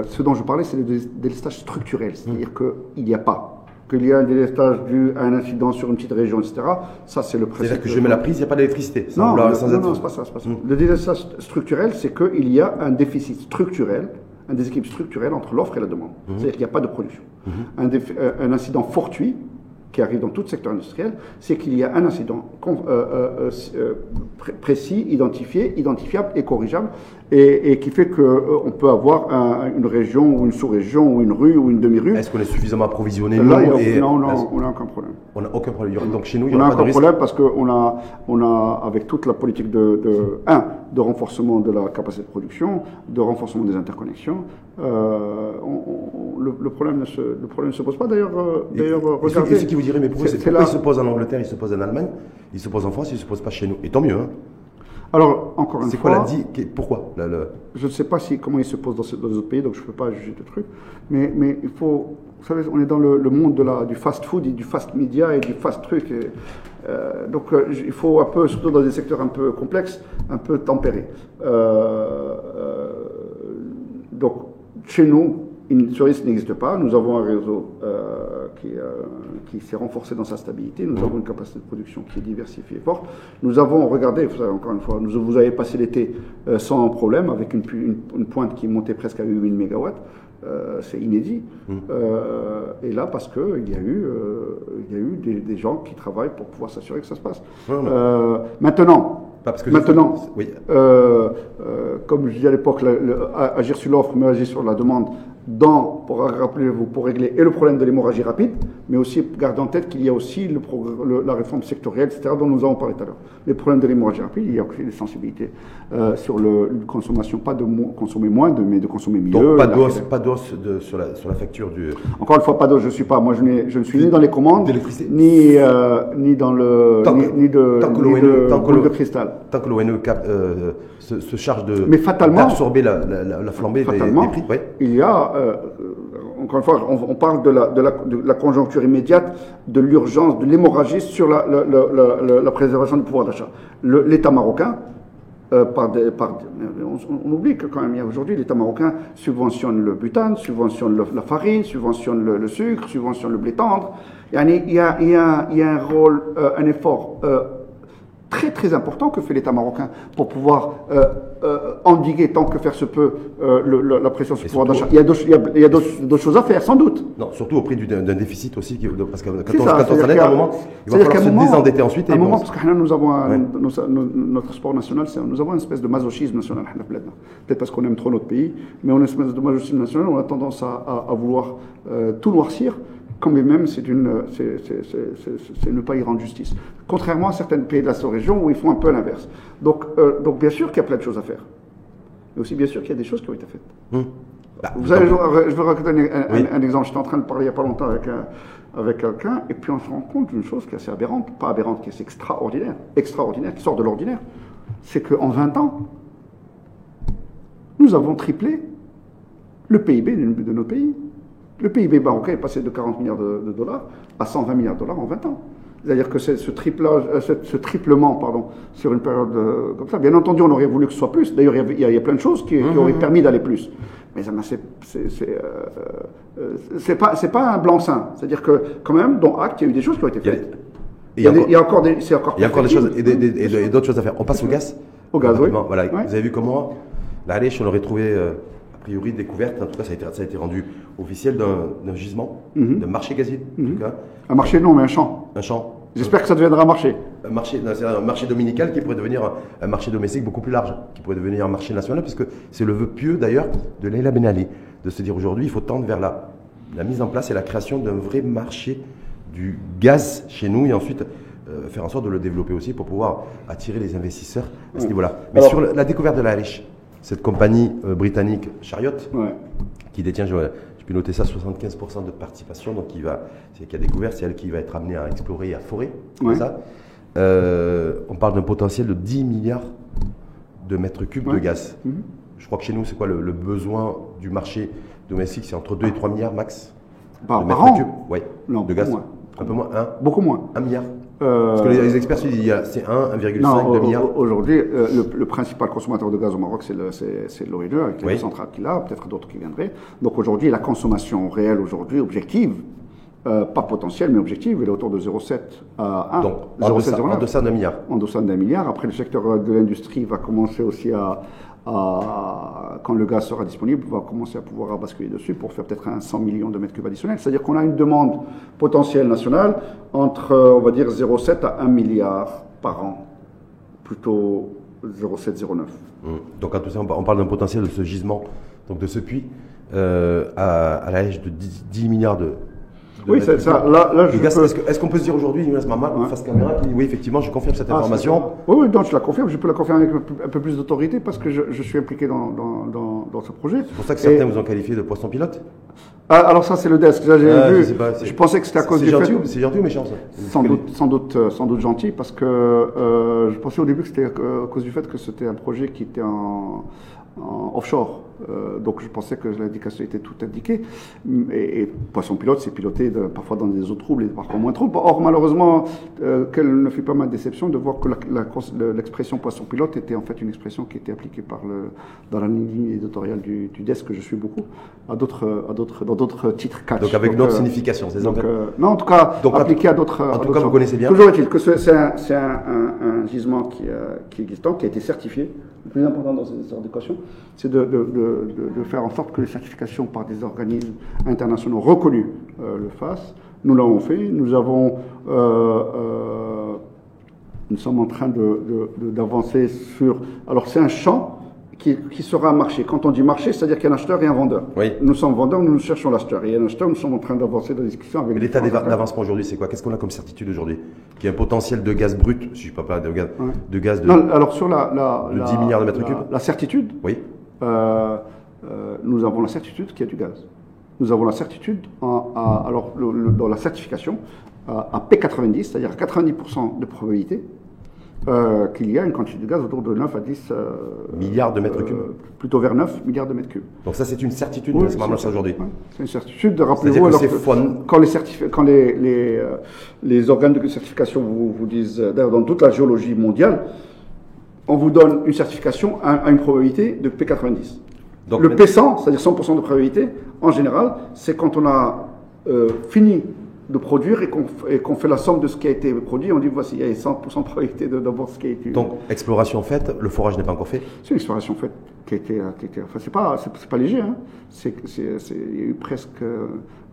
ce dont je parlais, c'est le délestage structurel, c'est-à-dire mmh. qu'il n'y a pas qu'il y a un délestage dû à un incident sur une petite région, etc. Ça, c'est le principe. C'est-à-dire que je mets la prise, il n'y a pas d'électricité. Non, non, non, non c'est pas ça. Pas ça. Mmh. Le délestage structurel, c'est qu'il y a un déficit structurel, un déséquilibre structurel entre l'offre et la demande. Mmh. C'est-à-dire qu'il n'y a pas de production. Mmh. Un, euh, un, incident fortuit, qui arrive dans tout secteur industriel, c'est qu'il y a un incident euh, euh, précis, identifié, identifiable et corrigeable et, qui fait qu'on euh, peut avoir une région ou une sous-région ou une rue ou une demi-rue. Est-ce qu'on est suffisamment approvisionné Là, et, non, non, on n'a aucun problème. On n'a aucun problème. Donc chez nous, il on a aucun problème parce qu'on a, on a, avec toute la politique de, de, un, de renforcement de la capacité de production, de renforcement des interconnexions, euh, le, problème ne se, le problème ne se pose pas. D'ailleurs, euh, d'ailleurs regardez. ce qui vous dirait, mais pourquoi, pourquoi il se pose en Angleterre, il se pose en Allemagne, il se pose en France, il ne se pose pas chez nous Et tant mieux. Hein. Alors, encore une fois. C'est quoi la dit Pourquoi Je ne sais pas si, comment il se pose dans, ces, autres pays, donc je ne peux pas juger de trucs. Mais, mais il faut. Vous savez, on est dans le, monde de la, du fast food et du fast media et du fast truc. Euh, donc, euh, il faut un peu, surtout dans des secteurs un peu complexes, un peu tempérer. Euh, donc, chez nous, ce risque n'existe pas. Nous avons un réseau euh, qui, euh, qui s'est renforcé dans sa stabilité. Nous avons une capacité de production qui est diversifiée et forte. Nous avons, regardé, vous savez, encore une fois, nous, vous avez passé l'été euh, sans problème avec une, une, pointe qui montait presque à 8000 MW. c'est inédit. Mmh. et là, parce qu'il y a eu, il y a eu des, des, gens qui travaillent pour pouvoir s'assurer que ça se passe. maintenant, parce que maintenant, oui. comme je disais à l'époque, agir sur l'offre, mais agir sur la demande, dans, pour rappelez-vous, pour régler et le problème de l'hémorragie rapide, mais aussi garder en tête qu'il y a aussi le, la réforme sectorielle, etc., dont nous avons parlé tout à l'heure. Les problèmes de l'hémorragie rapide, il y a aussi des sensibilités euh, sur le, consommation, pas de consommer moins, de, mais de consommer mieux. Donc pas d'os, pas sur, la, sur la facture du. Encore une fois, pas d'os. Je suis pas. Moi, je, je ne suis ni dans les commandes, ni euh, ni dans le ni, de, tant que ni de, de cristal. Tant que l'ONE euh, se, se, charge de mais fatalement d'absorber la, la, la, flambée des, des, prix. Ouais. Il y a euh, encore une fois, on, parle de la, de, la, conjoncture immédiate, de l'urgence, de l'hémorragie sur la, préservation du pouvoir d'achat. L'État marocain, euh, par par, on, oublie que quand même, aujourd'hui, l'État marocain subventionne le butane, subventionne la farine, subventionne le, sucre, subventionne le blé tendre. Il y a, il y a, il y a un rôle, euh, un effort très très important que fait l'État marocain pour pouvoir euh, euh, endiguer tant que faire se peut euh, la pression sur le pouvoir d'achat. Il y a d'autres choses à faire, sans doute. Non, surtout au prix d'un déficit aussi, parce que quand, on, quand s'endette, à un moment, il va falloir se désendetter ensuite. À un moment, parce que nous avons notre sport national, nous avons une espèce de masochisme national. Peut-être parce qu'on aime trop notre pays, mais on a une espèce de masochisme national, on a tendance à, à vouloir tout noircir quand même c'est ne pas y rendre justice. Contrairement à certains pays de la sous-région où ils font un peu l'inverse. Donc, euh, donc bien sûr qu'il y a plein de choses à faire. Mais aussi bien sûr qu'il y a des choses qui ont été faites. Hum. Bah, Vous savez, je, je, vais raconter un, exemple. J'étais en train de parler il n'y a pas longtemps avec, avec quelqu'un, et puis on se rend compte d'une chose qui est assez aberrante, pas aberrante, qui est extraordinaire, extraordinaire, qui sort de l'ordinaire. C'est qu'en 20 ans, nous avons triplé le PIB de nos pays. Le PIB marocain est passé de 40 milliards de, dollars à 120 milliards de dollars en 20 ans. C'est-à-dire que ce, triplage, euh, ce, triplement pardon, sur une période euh, comme ça, bien entendu, on aurait voulu que ce soit plus. D'ailleurs, il, y, a plein de choses qui, auraient permis d'aller plus. Mais c'est euh, pas, pas un blanc-seing. C'est-à-dire que, quand même, dans Acte, il y a eu des choses qui ont été faites. Il y, a, encore des, encore il y a encore des choses et d'autres choses à faire. On passe au gaz. Au gaz, oui. Voilà. Vous avez vu comment la Lèche, on aurait trouvé priori découverte, en tout cas ça a été, ça a été rendu officiel d'un gisement, mhm. d'un marché gazier en tout mhm. cas. Un marché non, mais un champ. Un champ. J'espère que ça deviendra un marché. Un marché, un marché dominical qui pourrait devenir un, marché domestique beaucoup plus large, qui pourrait devenir un marché national, puisque c'est le vœu pieux d'ailleurs de Leila Ben Ali, de se dire aujourd'hui il faut tendre vers la, la mise en place et la création d'un vrai marché du gaz chez nous et ensuite euh, faire en sorte de le développer aussi pour pouvoir attirer les investisseurs à ce niveau-là. Mais sur la découverte de la riche, cette compagnie euh, britannique Chariot, qui détient, j'ai pu noter ça, 75% de participation, donc qui, va, qui a découvert, c'est elle qui va être amenée à explorer et à forer. Ça? Euh, on parle d'un potentiel de 10 milliards de mètres cubes de gaz. Mhm. Je crois que chez nous, c'est quoi le, besoin du marché domestique C'est entre 2 et 3 milliards max par, de mètres cubes ouais, de gaz. Un peu moins. Un Beaucoup moins. Un milliard Parce que les experts se disent c'est 1, 1,5 milliard. Aujourd'hui, le, le, principal consommateur de gaz au Maroc, c'est l'Oréal, avec les centrales qu'il a, peut-être d'autres qui viendraient. Donc aujourd'hui, la consommation réelle, aujourd'hui, objective, pas potentielle, mais objective, elle est autour de 0,7 à 1. Donc, en deçà d'un milliard. En deçà d'un milliard. Après, le secteur de l'industrie va commencer aussi à, quand le gaz sera disponible, on va commencer à pouvoir basculer dessus pour faire peut-être un 100 millions de mètres cubes additionnels. C'est-à-dire qu'on a une demande potentielle nationale entre, on va dire, 0,7 à 1 milliard par an, plutôt 0,7, 0,9. Mmh. Donc, à tout ça, on parle d'un potentiel de ce gisement, donc de ce puits, euh, à, à l'âge de 10 milliards de, oui, c'est ça. Là, là, Est-ce qu'on peut se dire aujourd'hui, Younes Mamal, face caméra, qui oui, effectivement, je confirme cette ah, information Oui, oui, donc je la confirme. Je peux la confirmer avec un peu plus d'autorité parce que je, je, suis impliqué dans, dans, dans, dans ce projet. C'est pour ça que certains vous ont qualifié de poisson pilote ah, alors ça c'est le desk. Là, ah, vu. Je, pensais que c'était à cause du gentil, C'est gentil ou méchant ça Sans doute, sans doute, euh, sans doute gentil parce que euh, je pensais au début que c'était à cause du fait que c'était un projet qui était en, en offshore. Euh, donc je pensais que l'indication était tout indiquée. Et, poisson pilote, c'est piloté parfois dans des eaux troubles et parfois moins troubles. Or, malheureusement, euh, quelle ne fut pas ma déception de voir que l'expression poisson pilote était en fait une expression qui était appliquée par le, dans la ligne éditoriale du, du DESC, que je suis beaucoup, à d'autres, à d'autres, dans d'autres titres catch. Donc avec une autre euh, signification, c'est ça Non, en tout cas, donc, appliqué à d'autres. En tout cas, vous connaissez bien. Toujours est-il que c'est un, un, un, gisement qui, qui est existant, qui a été certifié. Le plus important dans sortes d'équations, c'est de, de de, faire en sorte que les certifications par des organismes internationaux reconnus euh, le fassent. Nous l'avons fait. Nous avons, euh, euh, nous sommes en train d'avancer sur. Alors c'est un champ qui, sera un marché. Quand on dit marché, c'est-à-dire qu'il y a un acheteur et un vendeur. Oui. Nous sommes vendeurs, nous, cherchons l'acheteur. Et un acheteur, nous sommes en train d'avancer dans la discussion avec. L'état d'avancement aujourd'hui, c'est quoi? Qu'est-ce qu'on a comme certitude aujourd'hui? Qu'il y a un potentiel de gaz brut, si je ne pas de gaz, de gaz de. Non, alors sur la, la, 10 milliards de mètres cubes? La certitude? Oui. Euh, nous avons la certitude qu'il y a du gaz. Nous avons la certitude, alors dans la certification, à P90, c'est-à-dire à 90% de probabilité, euh, qu'il y a une quantité de gaz autour de 9 à 10 euh, milliards de mètres cubes. plutôt vers 9 milliards de mètres cubes. Donc ça c'est une certitude oui, c'est aujourd'hui. c'est une certitude. Rappelez-vous quand les quand les, les, les, organes de certification vous, vous disent d'ailleurs dans toute la géologie mondiale, on vous donne une certification à une probabilité de P90 le P100, c'est-à-dire 100% de probabilité, en général, c'est quand on a euh, fini de produire et qu'on fait la somme de ce qui a été produit, on dit voici, il y a 100% de probabilité d'avoir ce qui a été. Donc, exploration faite, le forage n'est pas encore fait C'est une exploration faite qui a été. Qui a été enfin, c'est pas, pas léger, hein. C'est, il y a eu presque.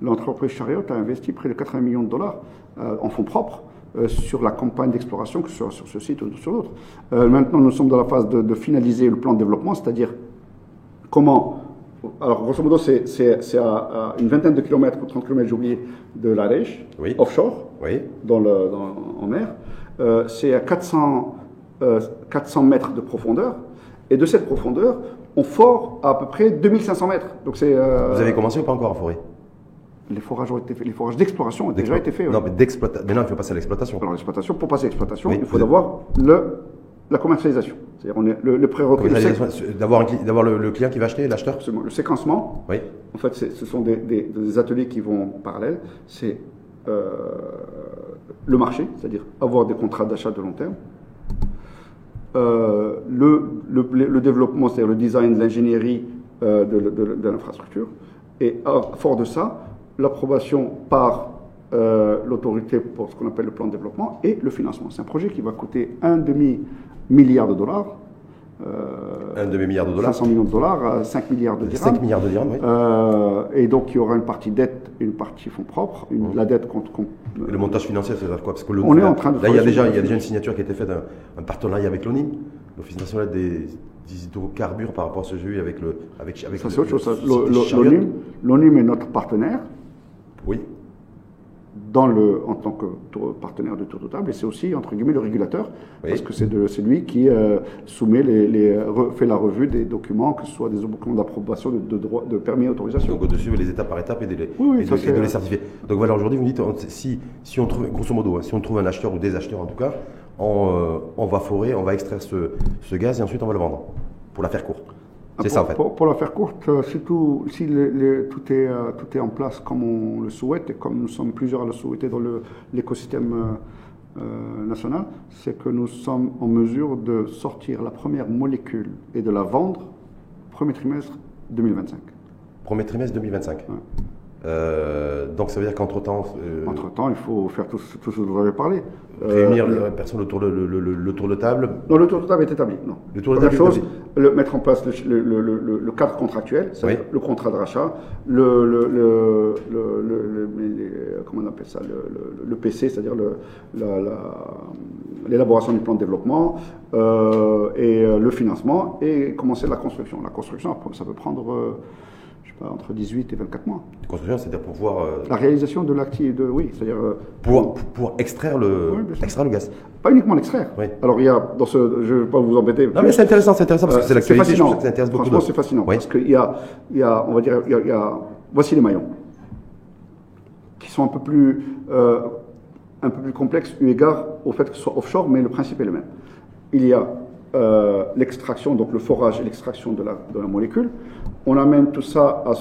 L'entreprise Chariot a investi près de 80 millions de dollars euh, en fonds propres. Euh, sur la campagne d'exploration, que ce soit sur ce site ou sur l'autre. maintenant, nous sommes dans la phase de, de finaliser le plan de développement, c'est-à-dire Comment Alors, grosso modo, c'est à, une vingtaine de kilomètres ou 30 kilomètres, j'ai oublié, de la Rèche, offshore, dans le, en mer. Euh, c'est à 400, 400 euh, mètres de profondeur. Et de cette profondeur, on fore à, peu près 2500 mètres. Donc c'est. Euh, Vous avez commencé ou pas encore à forer? Les forages ont été faits, les forages d'exploration ont déjà été faits. Non, mais d'exploitation. Mais non, il faut passer à l'exploitation. Alors l'exploitation, pour passer à l'exploitation, il faut avoir le la commercialisation. C'est-à-dire on est, le, le prérequis. D'avoir, d'avoir le, client qui va acheter, l'acheteur? Le séquencement, oui. en fait, ce sont des, des, ateliers qui vont parallèles. C'est euh, le marché, c'est-à-dire avoir des contrats d'achat de long terme. Euh, le, le, développement, c'est-à-dire le design, l'ingénierie euh, de, de, l'infrastructure. Et à fort de ça, l'approbation par l'autorité pour ce qu'on appelle le plan de développement et le financement. C'est un projet qui va coûter un demi milliards de dollars. Euh, un demi-milliard de dollars 500 millions de dollars, 5 milliards de dirhams. 5 milliards de dirhams, oui. Euh, et donc il y aura une partie dette, une partie fonds propres. Une, mmh. La dette contre. le montage financier, c'est quoi? Parce que On est en train de. Là, il y, a déjà, il y a déjà une signature qui a été faite, un, partenariat avec l'ONIM, l'Office national des, hydrocarbures par rapport à ce jeu avec le. Avec, avec ça, c'est autre chose. L'ONIM est notre partenaire. Oui dans le, en tant que partenaire de Tour de Table, et c'est aussi, entre guillemets, le régulateur, parce que c'est lui qui euh, soumet les, fait la revue des documents, que ce soit des documents d'approbation, de, de, droit, de permis et autorisation. Donc, au-dessus, les étapes par étapes et de les, de, les certifier. Donc voilà, aujourd'hui, vous me dites, si, si on trouve, grosso modo, hein, si on trouve un acheteur ou des acheteurs en tout cas, on, euh, on va forer, on va extraire ce, ce gaz et ensuite on va le vendre, pour la faire courte. C'est ça, en fait. Pour, la faire courte, euh, si, tout, tout, est, tout est en place comme on le souhaite, et comme nous sommes plusieurs à le souhaiter dans l'écosystème euh, nationale, c'est que nous sommes en mesure de sortir la première molécule et de la vendre premier trimestre 2025. Premier trimestre 2025. Euh, donc ça veut dire qu'entre-temps... Euh, Entre-temps, il faut faire tout, ce dont vous avez parlé. Réunir les personnes autour de, le, le, tour de table Non, le tour de table est établi. Non. Le tour de table chose, le, mettre en place le, cadre contractuel, oui. le contrat de rachat, le, comment on appelle ça, le, PC, c'est-à-dire l'élaboration du plan de développement euh, et le financement, et commencer la construction. La construction, ça peut prendre entre 18 et 24 mois. C'est-à-dire pour pouvoir. Euh, la réalisation de l'actif, de, oui, c'est-à-dire. Euh, pour, pour, extraire, le, extraire le gaz. Pas uniquement l'extraire. Oui. Alors il y a, dans ce, je ne vais pas vous embêter. Non, mais c'est intéressant, c'est intéressant parce que c'est l'actualité. C'est fascinant. Ça intéresse beaucoup. Franchement, c'est fascinant. Parce qu'il y a, il y a, on va dire, il y, a, voici les maillons qui sont un peu plus, euh, un peu plus complexes eu égard au fait que ce soit offshore, mais le principe est le même. Il y a euh, l'extraction, donc le forage et l'extraction de la, de la, molécule. On amène tout ça à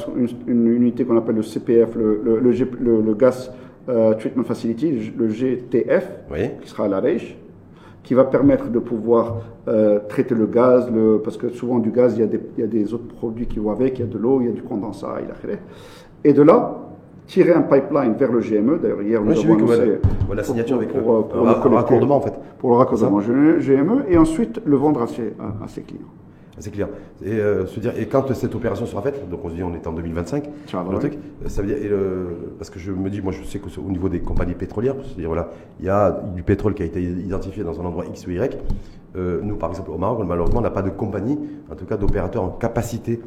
une, unité qu'on appelle le CPF, le, le, le, Gas euh, Treatment Facility, le GTF, qui sera à la Reich, qui va permettre de pouvoir euh, traiter le gaz, parce que souvent du gaz, il y, a des, il y, a des, autres produits qui vont avec, il y a de l'eau, il y a du condensat, il a Et de là, tirer un pipeline vers le GME. D'ailleurs, hier, nous avons annoncé la signature avec pour, le, pour, le, raccordement, en fait. Pour le raccordement GME, et ensuite le vendre à ses, à, ses clients. C'est clair. Et, euh, se dire, et quand cette opération sera faite, donc on se dit on est en 2025, le truc, ça veut dire, parce que je me dis, moi je sais qu'au niveau des compagnies pétrolières, c'est-à-dire voilà, il y a du pétrole qui a été identifié dans un endroit X ou Y. Euh, nous, par exemple, au Maroc, malheureusement, on n'a pas de compagnie, en tout cas d'opérateurs en capacité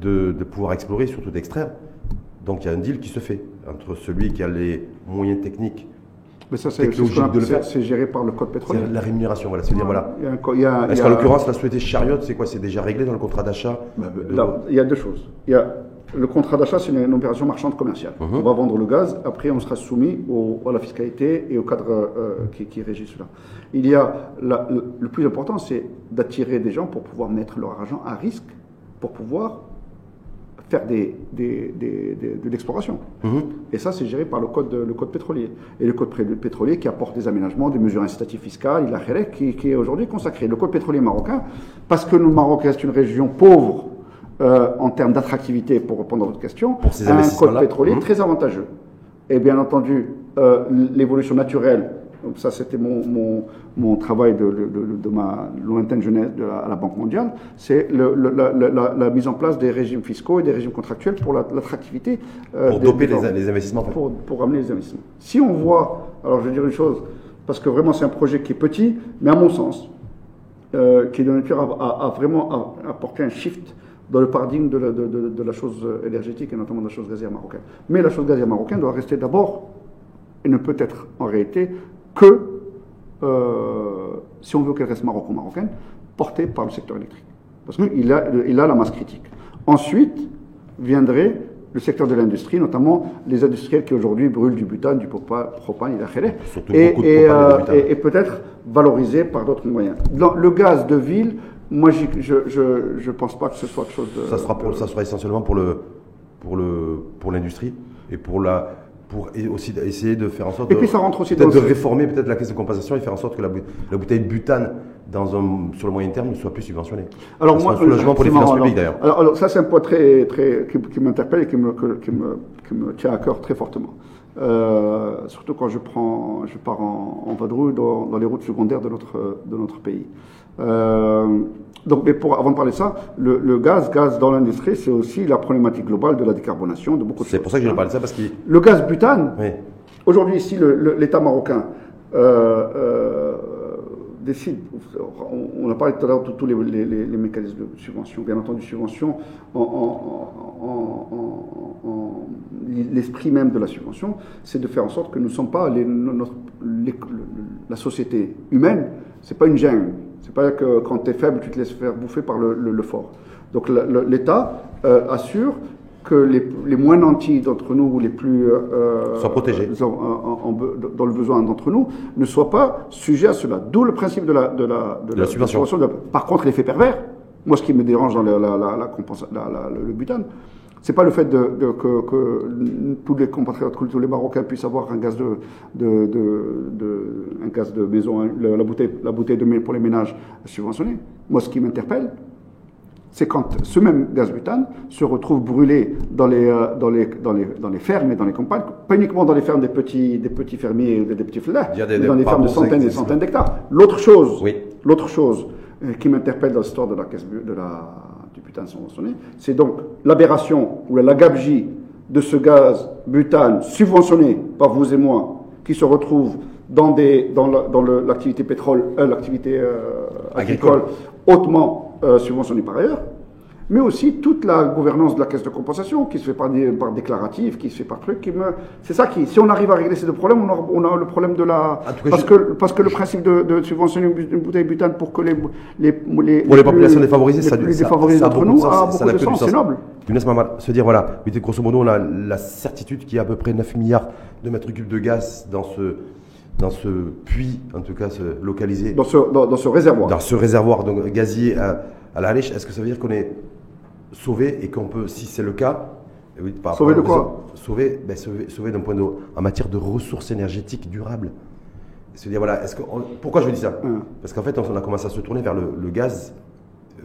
de, de pouvoir explorer, surtout d'extraire. Donc il y a un deal qui se fait entre celui qui a les moyens techniques mais ça, c'est C'est géré par le code pétrolier. C'est la rémunération, voilà. C'est-à-dire, voilà. Est-ce qu'en l'occurrence, la société Chariot, c'est quoi? C'est déjà réglé dans le contrat d'achat bah, Il y a deux choses. Il y a le contrat d'achat, c'est une, opération marchande commerciale. Mhm. On va vendre le gaz, après on sera soumis à la fiscalité et au cadre euh, qui, qui, régit cela. Il y a le plus important, c'est d'attirer des gens pour pouvoir mettre leur argent à risque, pour pouvoir faire des, de l'exploration. Mhm. Et ça, c'est géré par le code, le code pétrolier. Et le code pétrolier qui apporte des aménagements, des mesures incitatives fiscales, il a qui, qui est aujourd'hui consacré. Le code pétrolier marocain, parce que le Maroc reste une région pauvre euh, en termes d'attractivité, pour répondre à votre question, a un code pétrolier mhm. très avantageux. Et bien entendu, euh, l'évolution naturelle ça c'était mon, mon, travail de, de, ma lointaine jeunesse à la Banque mondiale, c'est la, mise en place des régimes fiscaux et des régimes contractuels pour l'attractivité. Euh, pour doper les, investissements. Pour, pour ramener les investissements. Si on voit, alors je vais dire une chose, parce que vraiment c'est un projet qui est petit, mais à mon sens, euh, qui est de nature à, vraiment apporter un shift dans le paradigme de la, de, la, chose énergétique et notamment de la chose gazière marocaine. Mais la chose gazière marocaine doit rester d'abord, et ne peut être en réalité que, euh, si on veut qu'elle reste maroco-marocaine, portée par le secteur électrique. Parce qu'il a, il a la masse critique. Ensuite viendrait le secteur de l'industrie, notamment les industriels qui aujourd'hui brûlent du butane, du propane, et, et, euh, et, et peut-être valorisés par d'autres moyens. le gaz de ville, moi je ne je, je pense pas que ce soit quelque chose de... Ça sera, pour, ça sera essentiellement pour l'industrie pour le, pour et pour la, pour aussi essayer de faire en sorte et puis ça rentre aussi de réformer peut-être la caisse de compensation et faire en sorte que la, bouteille de butane dans un, sur le moyen terme ne soit plus subventionnée. Alors moi, un soulagement pour les finances publiques d'ailleurs. Alors, ça c'est un point très, très qui, m'interpelle et qui me, qui, me, qui me, tient à cœur très fortement. Euh, surtout quand je prends, je pars en, en vadrouille dans, dans, les routes secondaires de notre de notre pays. Euh, donc, mais pour, avant de parler de ça, le, gaz, gaz dans l'industrie, c'est aussi la problématique globale de la décarbonation de beaucoup de C'est pour ça que je parle de ça, parce que... Le gaz butane, aujourd'hui ici, l'État marocain euh, euh, décide, on, a parlé tout à l'heure de tous les, mécanismes de subvention, bien entendu subvention, en, l'esprit même de la subvention, c'est de faire en sorte que nous ne sommes pas les, la société humaine, c'est pas une jungle c'est pas que quand tu es faible, tu te laisses faire bouffer par le, fort. Donc l'État euh, assure que les, moins nantis d'entre nous, ou les plus euh, soient protégés dans le besoin d'entre nous, ne soient pas sujets à cela. D'où le principe de la, de la, de la, subvention. par contre, l'effet pervers, moi ce qui me dérange dans la, la, le butane, C'est pas le fait de, de- que, que tous les compatriotes, que tous les Marocains puissent avoir un gaz de, de, de- de- un gaz de maison, hein, la, la bouteille, la bouteille de mé- pour les ménages subventionnée. Moi, ce qui m'interpelle, c'est quand ce même gaz butane se retrouve brûlé dans les, euh, dans les, dans les, dans les fermes et dans les campagnes, pas uniquement dans les fermes des petits, des petits fermiers ou des, des petits fleurs, mais dans les fermes de centaines et centaines d'hectares. L'autre chose, Oui. l'autre chose euh, qui m'interpelle dans l'histoire de la de la, c'est donc l'aberration ou la, la gabegie de ce gaz butane subventionné par vous et moi, qui se retrouve dans, des, dans, la- dans le- l'activité pétrole, euh, l'activité euh, agricole, Agricole. hautement euh, subventionnée par ailleurs, mais aussi toute la gouvernance de la caisse de compensation qui se fait par, des, par déclaratif, qui se fait par truc. Qui me... C'est ça qui, si on arrive à régler ces deux problèmes, on a, on a le problème de la. Parce, je- que, parce que le principe de, de subventionner une bouteille butane pour que les, les, les, Pour les populations défavorisées, les ça, plus ça- défavorisées ça a d'entre beaucoup nous de sens, a ça beaucoup de sens, c'est noble. Se dire, voilà, grosso modo, on a la certitude qu'il y a à peu près 9 milliards de mètres cubes de gaz dans ce, dans ce puits, en tout cas ce, localisé, Dans ce, dans, dans ce réservoir. dans ce réservoir donc, gazier à, à la Halèche. Est-ce que ça veut dire qu'on est sauvé et qu'on peut, si c'est le cas, eh oui, par Sauvé rapport de quoi Sauvé, ben, sauvé, sauvé d'un point de vue en matière de ressources énergétiques durables. Se dire, voilà, est-ce que on- pourquoi je dis ça? Hum. Parce qu'en fait, on a commencé à se tourner vers le, le gaz.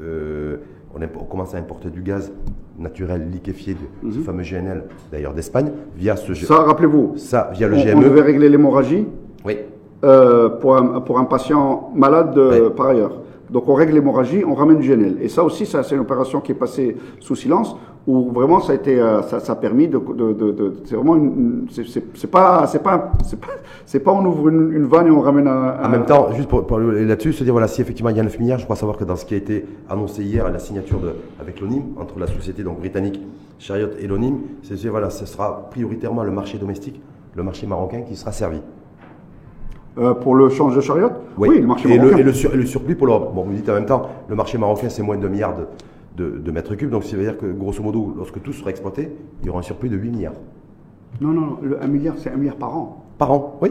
euh, on, on commence à importer du gaz naturel liquéfié, de, ce fameux GNL, d'ailleurs d'Espagne, via ce Mhm. Ça, rappelez-vous, ça, via le on, on GME. devait régler l'hémorragie? Oui. euh, pour, un, pour un patient malade euh, par ailleurs. Donc on règle l'hémorragie, on ramène du GNL. Et ça aussi, c'est une opération qui est passée sous silence, où vraiment ça a été, euh, ça, a permis de, c'est vraiment, une- c'est pas, c'est pas, c'est pas, pas on ouvre une, vanne et on ramène un. En même temps, juste pour, là-dessus, se dire voilà, si effectivement il y a 9 milliards, je crois savoir que dans ce qui a été annoncé hier, la signature de, avec l'ONIM, entre la société donc, britannique Chariot et l'ONIM, c'est voilà, ce sera prioritairement le marché domestique, le marché marocain qui sera servi. Euh, pour le change de chariot Oui, le marché et marocain. Le, et, le sur- et le surplus pour l'Europe. Bon, vous dites en même temps, le marché marocain c'est moins de 2 milliards de, de- de mètres cubes, donc ça veut dire que grosso modo, lorsque tout sera exploité, il y aura un surplus de 8 milliards. Non, non, non, le 1 milliard, c'est 1 milliard par an. Par an, oui.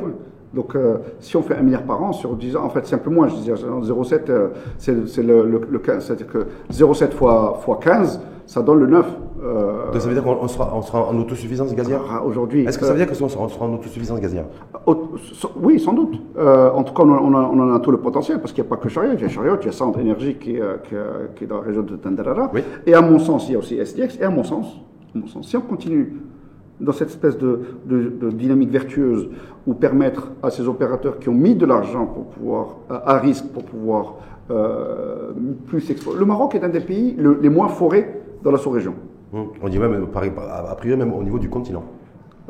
Donc, euh, si on fait 1 milliard par an sur 10 ans, en fait, c'est un peu moins, je disais, 0,7, euh, c'est c'est le, le, le 15, c'est-à-dire que 0,7 fois, fois 15, ça donne le 9. Euh, Donc ça veut dire qu'on on sera, on sera en autosuffisance gazière ah, Aujourd'hui. Est-ce que ça veut dire que on sera, on sera en autosuffisance gazière Oui, sans doute. En tout cas, on, a- on a- on en a tout le potentiel, parce qu'il n'y a pas que Chariot. Il y a Chariot, il y a Centre Énergie qui, est, qui, est- qui est dans la région de Tandarara. Oui. Et à mon sens, il y a aussi SDX. Et à mon sens, à mon sens si on continue dans cette espèce de, dynamique vertueuse, ou permettre à ces opérateurs qui ont mis de l'argent pour pouvoir, à, risque pour pouvoir euh, plus s'exposer. Le Maroc est un des pays le- les moins forés dans la sous-région. Hum, On dit même, a priori même au niveau du continent.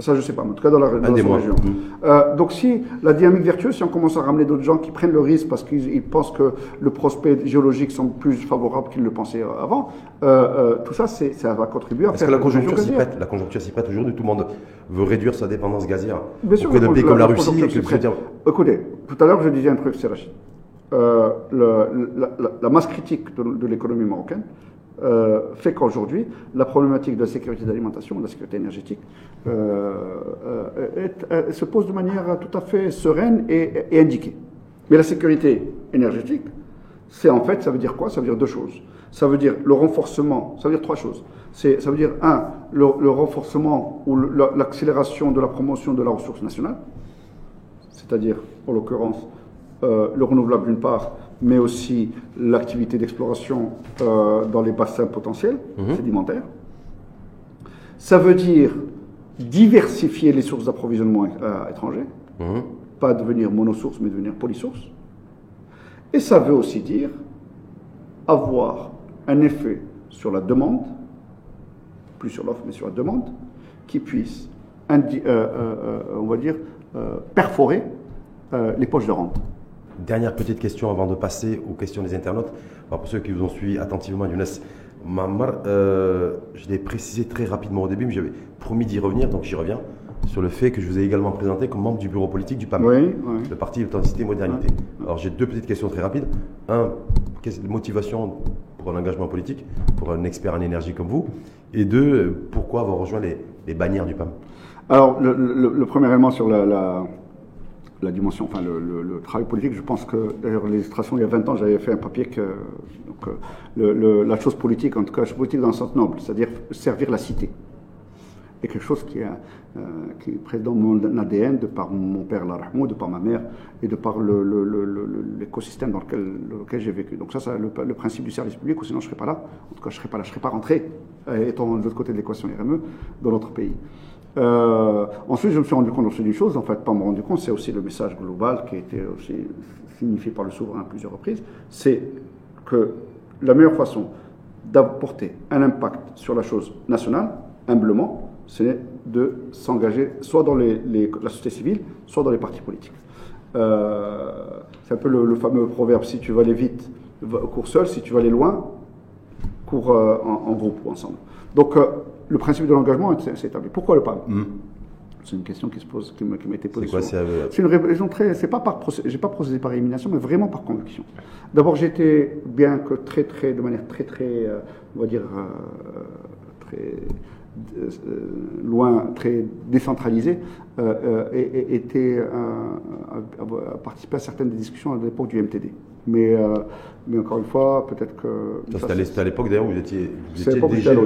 Ça, je sais pas, mais en tout cas dans la, dans la des mois. sous-région. Mhm. Euh, donc, si la dynamique vertueuse, si on commence à ramener d'autres gens qui prennent le risque parce qu'ils ils pensent que le prospect géologique sont plus favorables qu'ils le pensaient euh, avant, euh, euh, tout ça, ça va contribuer à faire que la conjoncture s'y prête La conjoncture s'y prête aujourd'hui. Tout le monde veut réduire sa dépendance gazière Bien sûr, la- pays comme la, la Russie. et que- dire, Écoutez, tout à l'heure, je disais un truc, c'est la, la- la masse critique de, de l'économie marocaine euh, fait qu'aujourd'hui, la problématique de la sécurité d'alimentation, de la sécurité énergétique, euh, euh, se pose de manière tout à fait sereine et, indiquée. Mais la sécurité énergétique, c'est en fait, ça veut dire quoi? Ça veut dire deux choses. Ça veut dire le renforcement, ça veut dire trois choses. C'est, ça veut dire, un, le, renforcement ou l'accélération de la promotion de la ressource nationale, c'est-à-dire, en l'occurrence, le renouvelable d'une part, mais aussi l'activité d'exploration euh, dans les bassins potentiels sédimentaires. Ça veut dire diversifier les sources d'approvisionnement euh, étrangers, hum, pas devenir monosource, mais devenir polysource. Et ça veut aussi dire avoir un effet sur la demande, plus sur l'offre, mais sur la demande, qui puisse, euh, on va dire, perforer les poches de rente. Dernière petite question avant de passer aux questions des internautes. Alors, pour ceux qui vous ont suivi attentivement, Younes Mammar, euh, je l'ai précisé très rapidement au début, mais j'avais promis d'y revenir, donc j'y reviens, sur le fait que je vous ai également présenté comme membre du bureau politique du PAM, Oui, oui. le Parti Authenticité et Modernité. Alors j'ai deux petites questions très rapides. Un, quelle motivation pour un engagement politique, pour un expert en énergie comme vous? Et deux, pourquoi avoir rejoint les, les bannières du PAM? Alors, le, le- le premier élément sur la, la- la dimension, enfin le, travail politique, je pense que d'ailleurs l'illustration il y a 20 ans, j'avais fait un papier que donc, la chose politique, en tout cas la chose politique dans le sens noble, c'est-à-dire servir la cité. Et quelque chose qui est, euh, qui présent dans mon ADN de par mon père Larahmou, de par ma mère et de par l'écosystème dans lequel, lequel j'ai vécu. Donc ça, c'est le, le, principe du service public, ou sinon je ne serais pas là. En tout cas, je ne serais pas là, je ne serais pas rentré, euh, étant de l'autre côté de l'équation RME, dans notre pays. Euh, ensuite, je me suis rendu compte aussi d'une chose, en fait, pas me rendu compte, c'est aussi le message global qui a été aussi signifié par le souverain à plusieurs reprises, c'est que la meilleure façon d'apporter un impact sur la chose nationale, humblement, c'est de s'engager soit dans la société civile, soit dans les partis politiques. Euh, c'est un peu le, fameux proverbe si tu veux aller vite, cours seul, si tu veux aller loin, cours euh, en, groupe ou ensemble. Donc, le principe de l'engagement s'est établi. Pourquoi le PAM hmm. C'est une question qui se pose, qui m'a été posée. C'est quoi C'est une raison très. C'est pas par j'ai pas procédé par élimination, mais vraiment par conviction. D'abord, j'étais bien que très très de manière très très, euh, on va dire euh, très euh, loin, très décentralisé, et, était à, participer à certaines des discussions à l'époque du MTD. Mais, mais encore une fois, peut-être que. C'était à l'époque d'ailleurs où vous étiez, vous étiez déjà de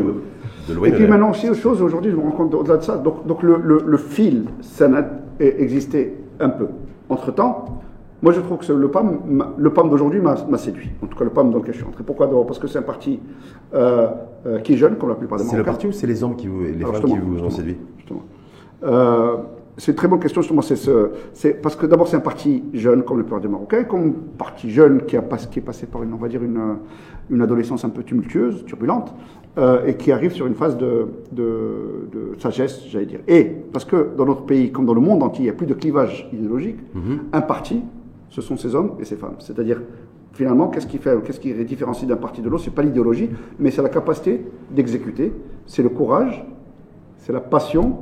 loin. Et puis maintenant aussi, autre chose, aujourd'hui, je me rends compte au-delà de ça. Donc, donc le, le, fil, ça a existé un peu. Entre-temps, moi, je trouve que le PAM, le PAM d'aujourd'hui m'a séduit. En tout cas, le PAM dans lequel je suis entré. Pourquoi D'abord? Parce que c'est un parti euh, euh, qui est jeune, comme la plupart des C'est le parti ou c'est les hommes qui vous, les femmes qui vous ont séduit? Justement. Euh, c'est une très bonne question, justement. C'est ce, parce que d'abord, c'est un parti jeune, comme le plupart des Marocains, comme un parti jeune qui, a, qui est passé par une, on va dire, une, une adolescence un peu tumultueuse, turbulente, et qui arrive sur une phase de, de, de sagesse, j'allais dire. Et parce que dans notre pays, comme dans le monde entier, il n'y a plus de clivage idéologique, mm-hmm. un parti ce sont ces hommes et ces femmes. C'est-à-dire, finalement, qu'est-ce qui, fait, qu'est-ce qui les différencie d'un parti de l'autre? Ce n'est pas l'idéologie, mais c'est la capacité d'exécuter, c'est le courage, c'est la passion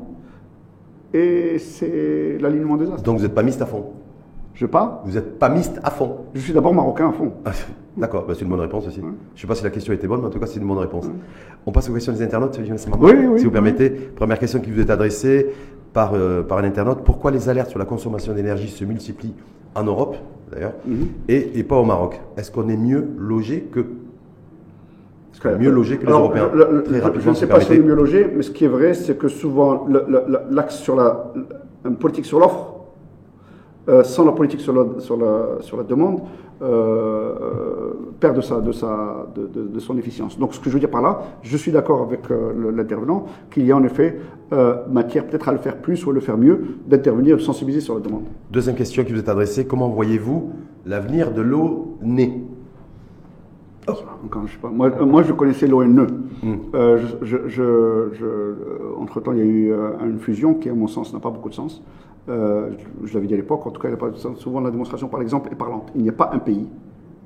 et c'est l'alignement des astres. Donc vous n'êtes pas miste à fond? Je pas Vous n'êtes pas miste à fond? Je suis d'abord marocain à fond. Ah, d'accord, bah, c'est une bonne réponse aussi. Je ne sais pas si la question était bonne, mais en tout cas, c'est une bonne réponse. On passe aux questions des internautes, oui, oui, si vous permettez. Première question qui vous est adressée par, euh, par un internaute. Pourquoi les alertes sur la consommation d'énergie se multiplient en Europe, d'ailleurs, mhm. et, pas au Maroc. Est-ce qu'on est mieux logé que mieux logé que les Européens Je ne sais pas si on est mieux logé, mais ce qui est vrai, c'est que souvent l'axe sur la politique sur l'offre, euh, sans la politique sur la, sur la, sur la demande, euh, perd de, sa, de, sa, de, de, son efficience. Donc ce que je veux dire par là, je suis d'accord avec euh, l'intervenant qu'il y a en effet euh, matière peut-être à le faire plus ou à le faire mieux, d'intervenir, de sensibiliser sur la demande. Deuxième question qui vous est adressée, comment voyez-vous l'avenir de l'eau née? Oh. Encore, je sais pas. Moi, moi, je connaissais l'ONE. Je, je, entre-temps, il y a eu une fusion qui, à mon sens, n'a pas beaucoup de sens. Euh, je l'avais dit à l'époque, en tout cas, souvent la démonstration par l'exemple est parlante. Il n'y a pas un pays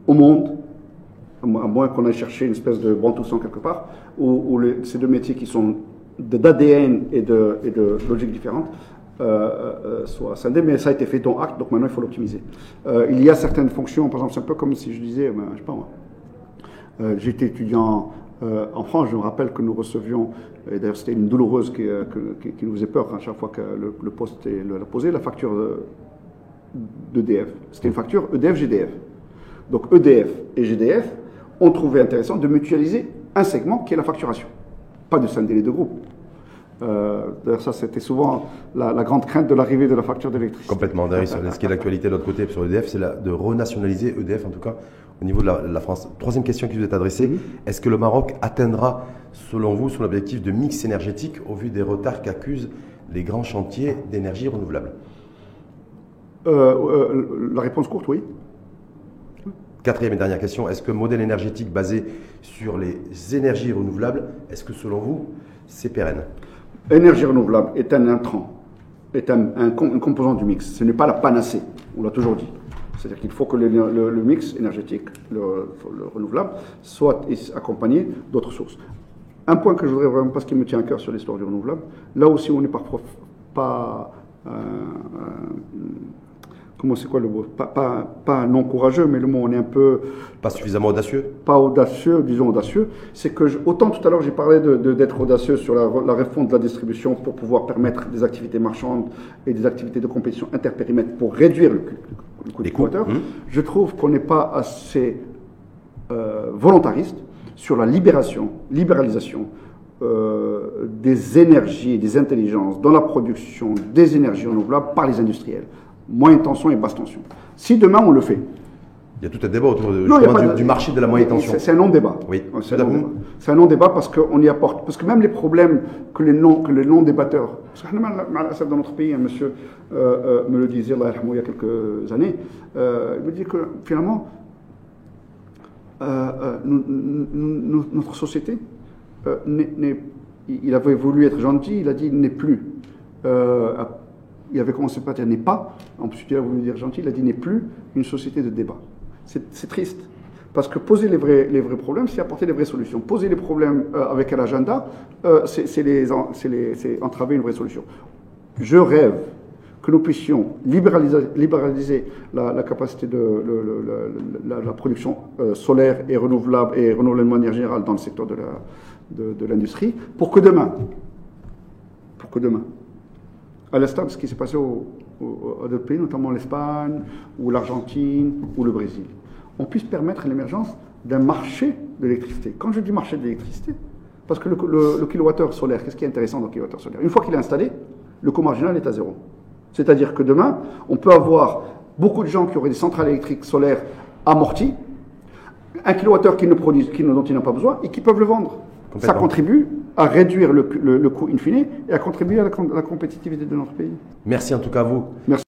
au monde, à moins qu'on aille chercher une espèce de sang quelque part, où, ces deux métiers qui sont d'ADN et de, et logique différentes euh, euh, soient scindés, mais ça a été fait dans acte, donc maintenant il faut l'optimiser. il y a certaines fonctions, par exemple, c'est un peu comme si je disais, ben, je sais pas moi, j'étais étudiant en France, je me rappelle que nous recevions et d'ailleurs, c'était une douloureuse qui, euh, nous faisait peur à chaque fois que le, poste est posé, la facture d'EDF. C'était une facture EDF-GDF. Donc EDF et GDF ont trouvé intéressant de mutualiser un segment qui est la facturation. Pas de scinder les deux groupes. Euh, d'ailleurs, ça, c'était souvent la, grande crainte de l'arrivée de la facture d'électricité. Complètement. D'ailleurs, ce qui est l'actualité de l'autre côté sur EDF, c'est de renationaliser EDF, en tout cas, au niveau de la, France. Troisième question qui vous est adressée. Est-ce que le Maroc atteindra selon vous, son objectif de mix énergétique au vu des retards qu'accusent les grands chantiers d'énergie renouvelable? Euh, euh, La réponse courte, oui. Quatrième et dernière question, est-ce que modèle énergétique basé sur les énergies renouvelables, est-ce que selon vous, c'est pérenne? Énergie renouvelable est un intrant, est un, une composante du mix. Ce n'est pas la panacée, on l'a toujours dit. C'est-à-dire qu'il faut que le, mix énergétique, le, renouvelable, soit accompagné d'autres sources. Un point que je voudrais vraiment, parce qu'il me tient à cœur sur l'histoire du renouvelable, là aussi on n'est parfois pas, euh, euh comment c'est quoi le mot? Pas, pas, pas, non courageux, mais le mot on est un peu. Pas suffisamment audacieux Pas audacieux, disons audacieux. C'est que, autant tout à l'heure j'ai parlé d'être de, d'être audacieux sur la, la réforme de la distribution pour pouvoir permettre des activités marchandes et des activités de compétition interpérimètre pour réduire le, quoteur. Hum. Je trouve qu'on n'est pas assez euh, volontariste sur la libération, libéralisation euh, des énergies et des intelligences dans la production des énergies renouvelables par les industriels. Moyenne tension et basse tension. Si demain on le fait. Il y a tout un débat autour de, du, marché de la moyenne tension. C'est un non-débat. Oui, c'est un non-débat parce qu'on y apporte. Parce que même les problèmes que les non-débatteurs. parce que dans notre pays, un monsieur euh, euh, me le disait il y a quelques années. il me dit que finalement, notre société euh, il avait voulu être gentil, il a dit n'est plus. Euh, il avait commencé par dire n'est pas, ensuite il a voulu dire gentil, il a dit n'est plus une société de débat. C'est triste. Parce que poser les vrais, les problèmes, c'est apporter les vraies solutions. Poser les problèmes euh, avec un agenda, c'est entraver une vraie solution. Je rêve que nous puissions libéraliser, la, capacité de la, production solaire et renouvelable et renouvelable de manière générale dans le secteur de, l'industrie, pour que demain, pour que demain, à l'instar de ce qui s'est passé au, à d'autres pays, notamment l'Espagne, ou l'Argentine, ou le Brésil, on puisse permettre l'émergence d'un marché de l'électricité. Quand je dis marché de l'électricité, parce que le, le, kilowattheure solaire, qu'est-ce qui est intéressant dans le kilowattheure solaire? Une fois qu'il est installé, le coût marginal est à zéro. C'est-à-dire que demain, on peut avoir beaucoup de gens qui auraient des centrales électriques solaires amorties, un kilowattheure qui ne produit, qui, dont ils n'ont pas besoin, et qui peuvent le vendre ça contribue à réduire le, coût in fine et à contribuer à la, à la compétitivité de notre pays. Merci en tout cas à vous. Merci.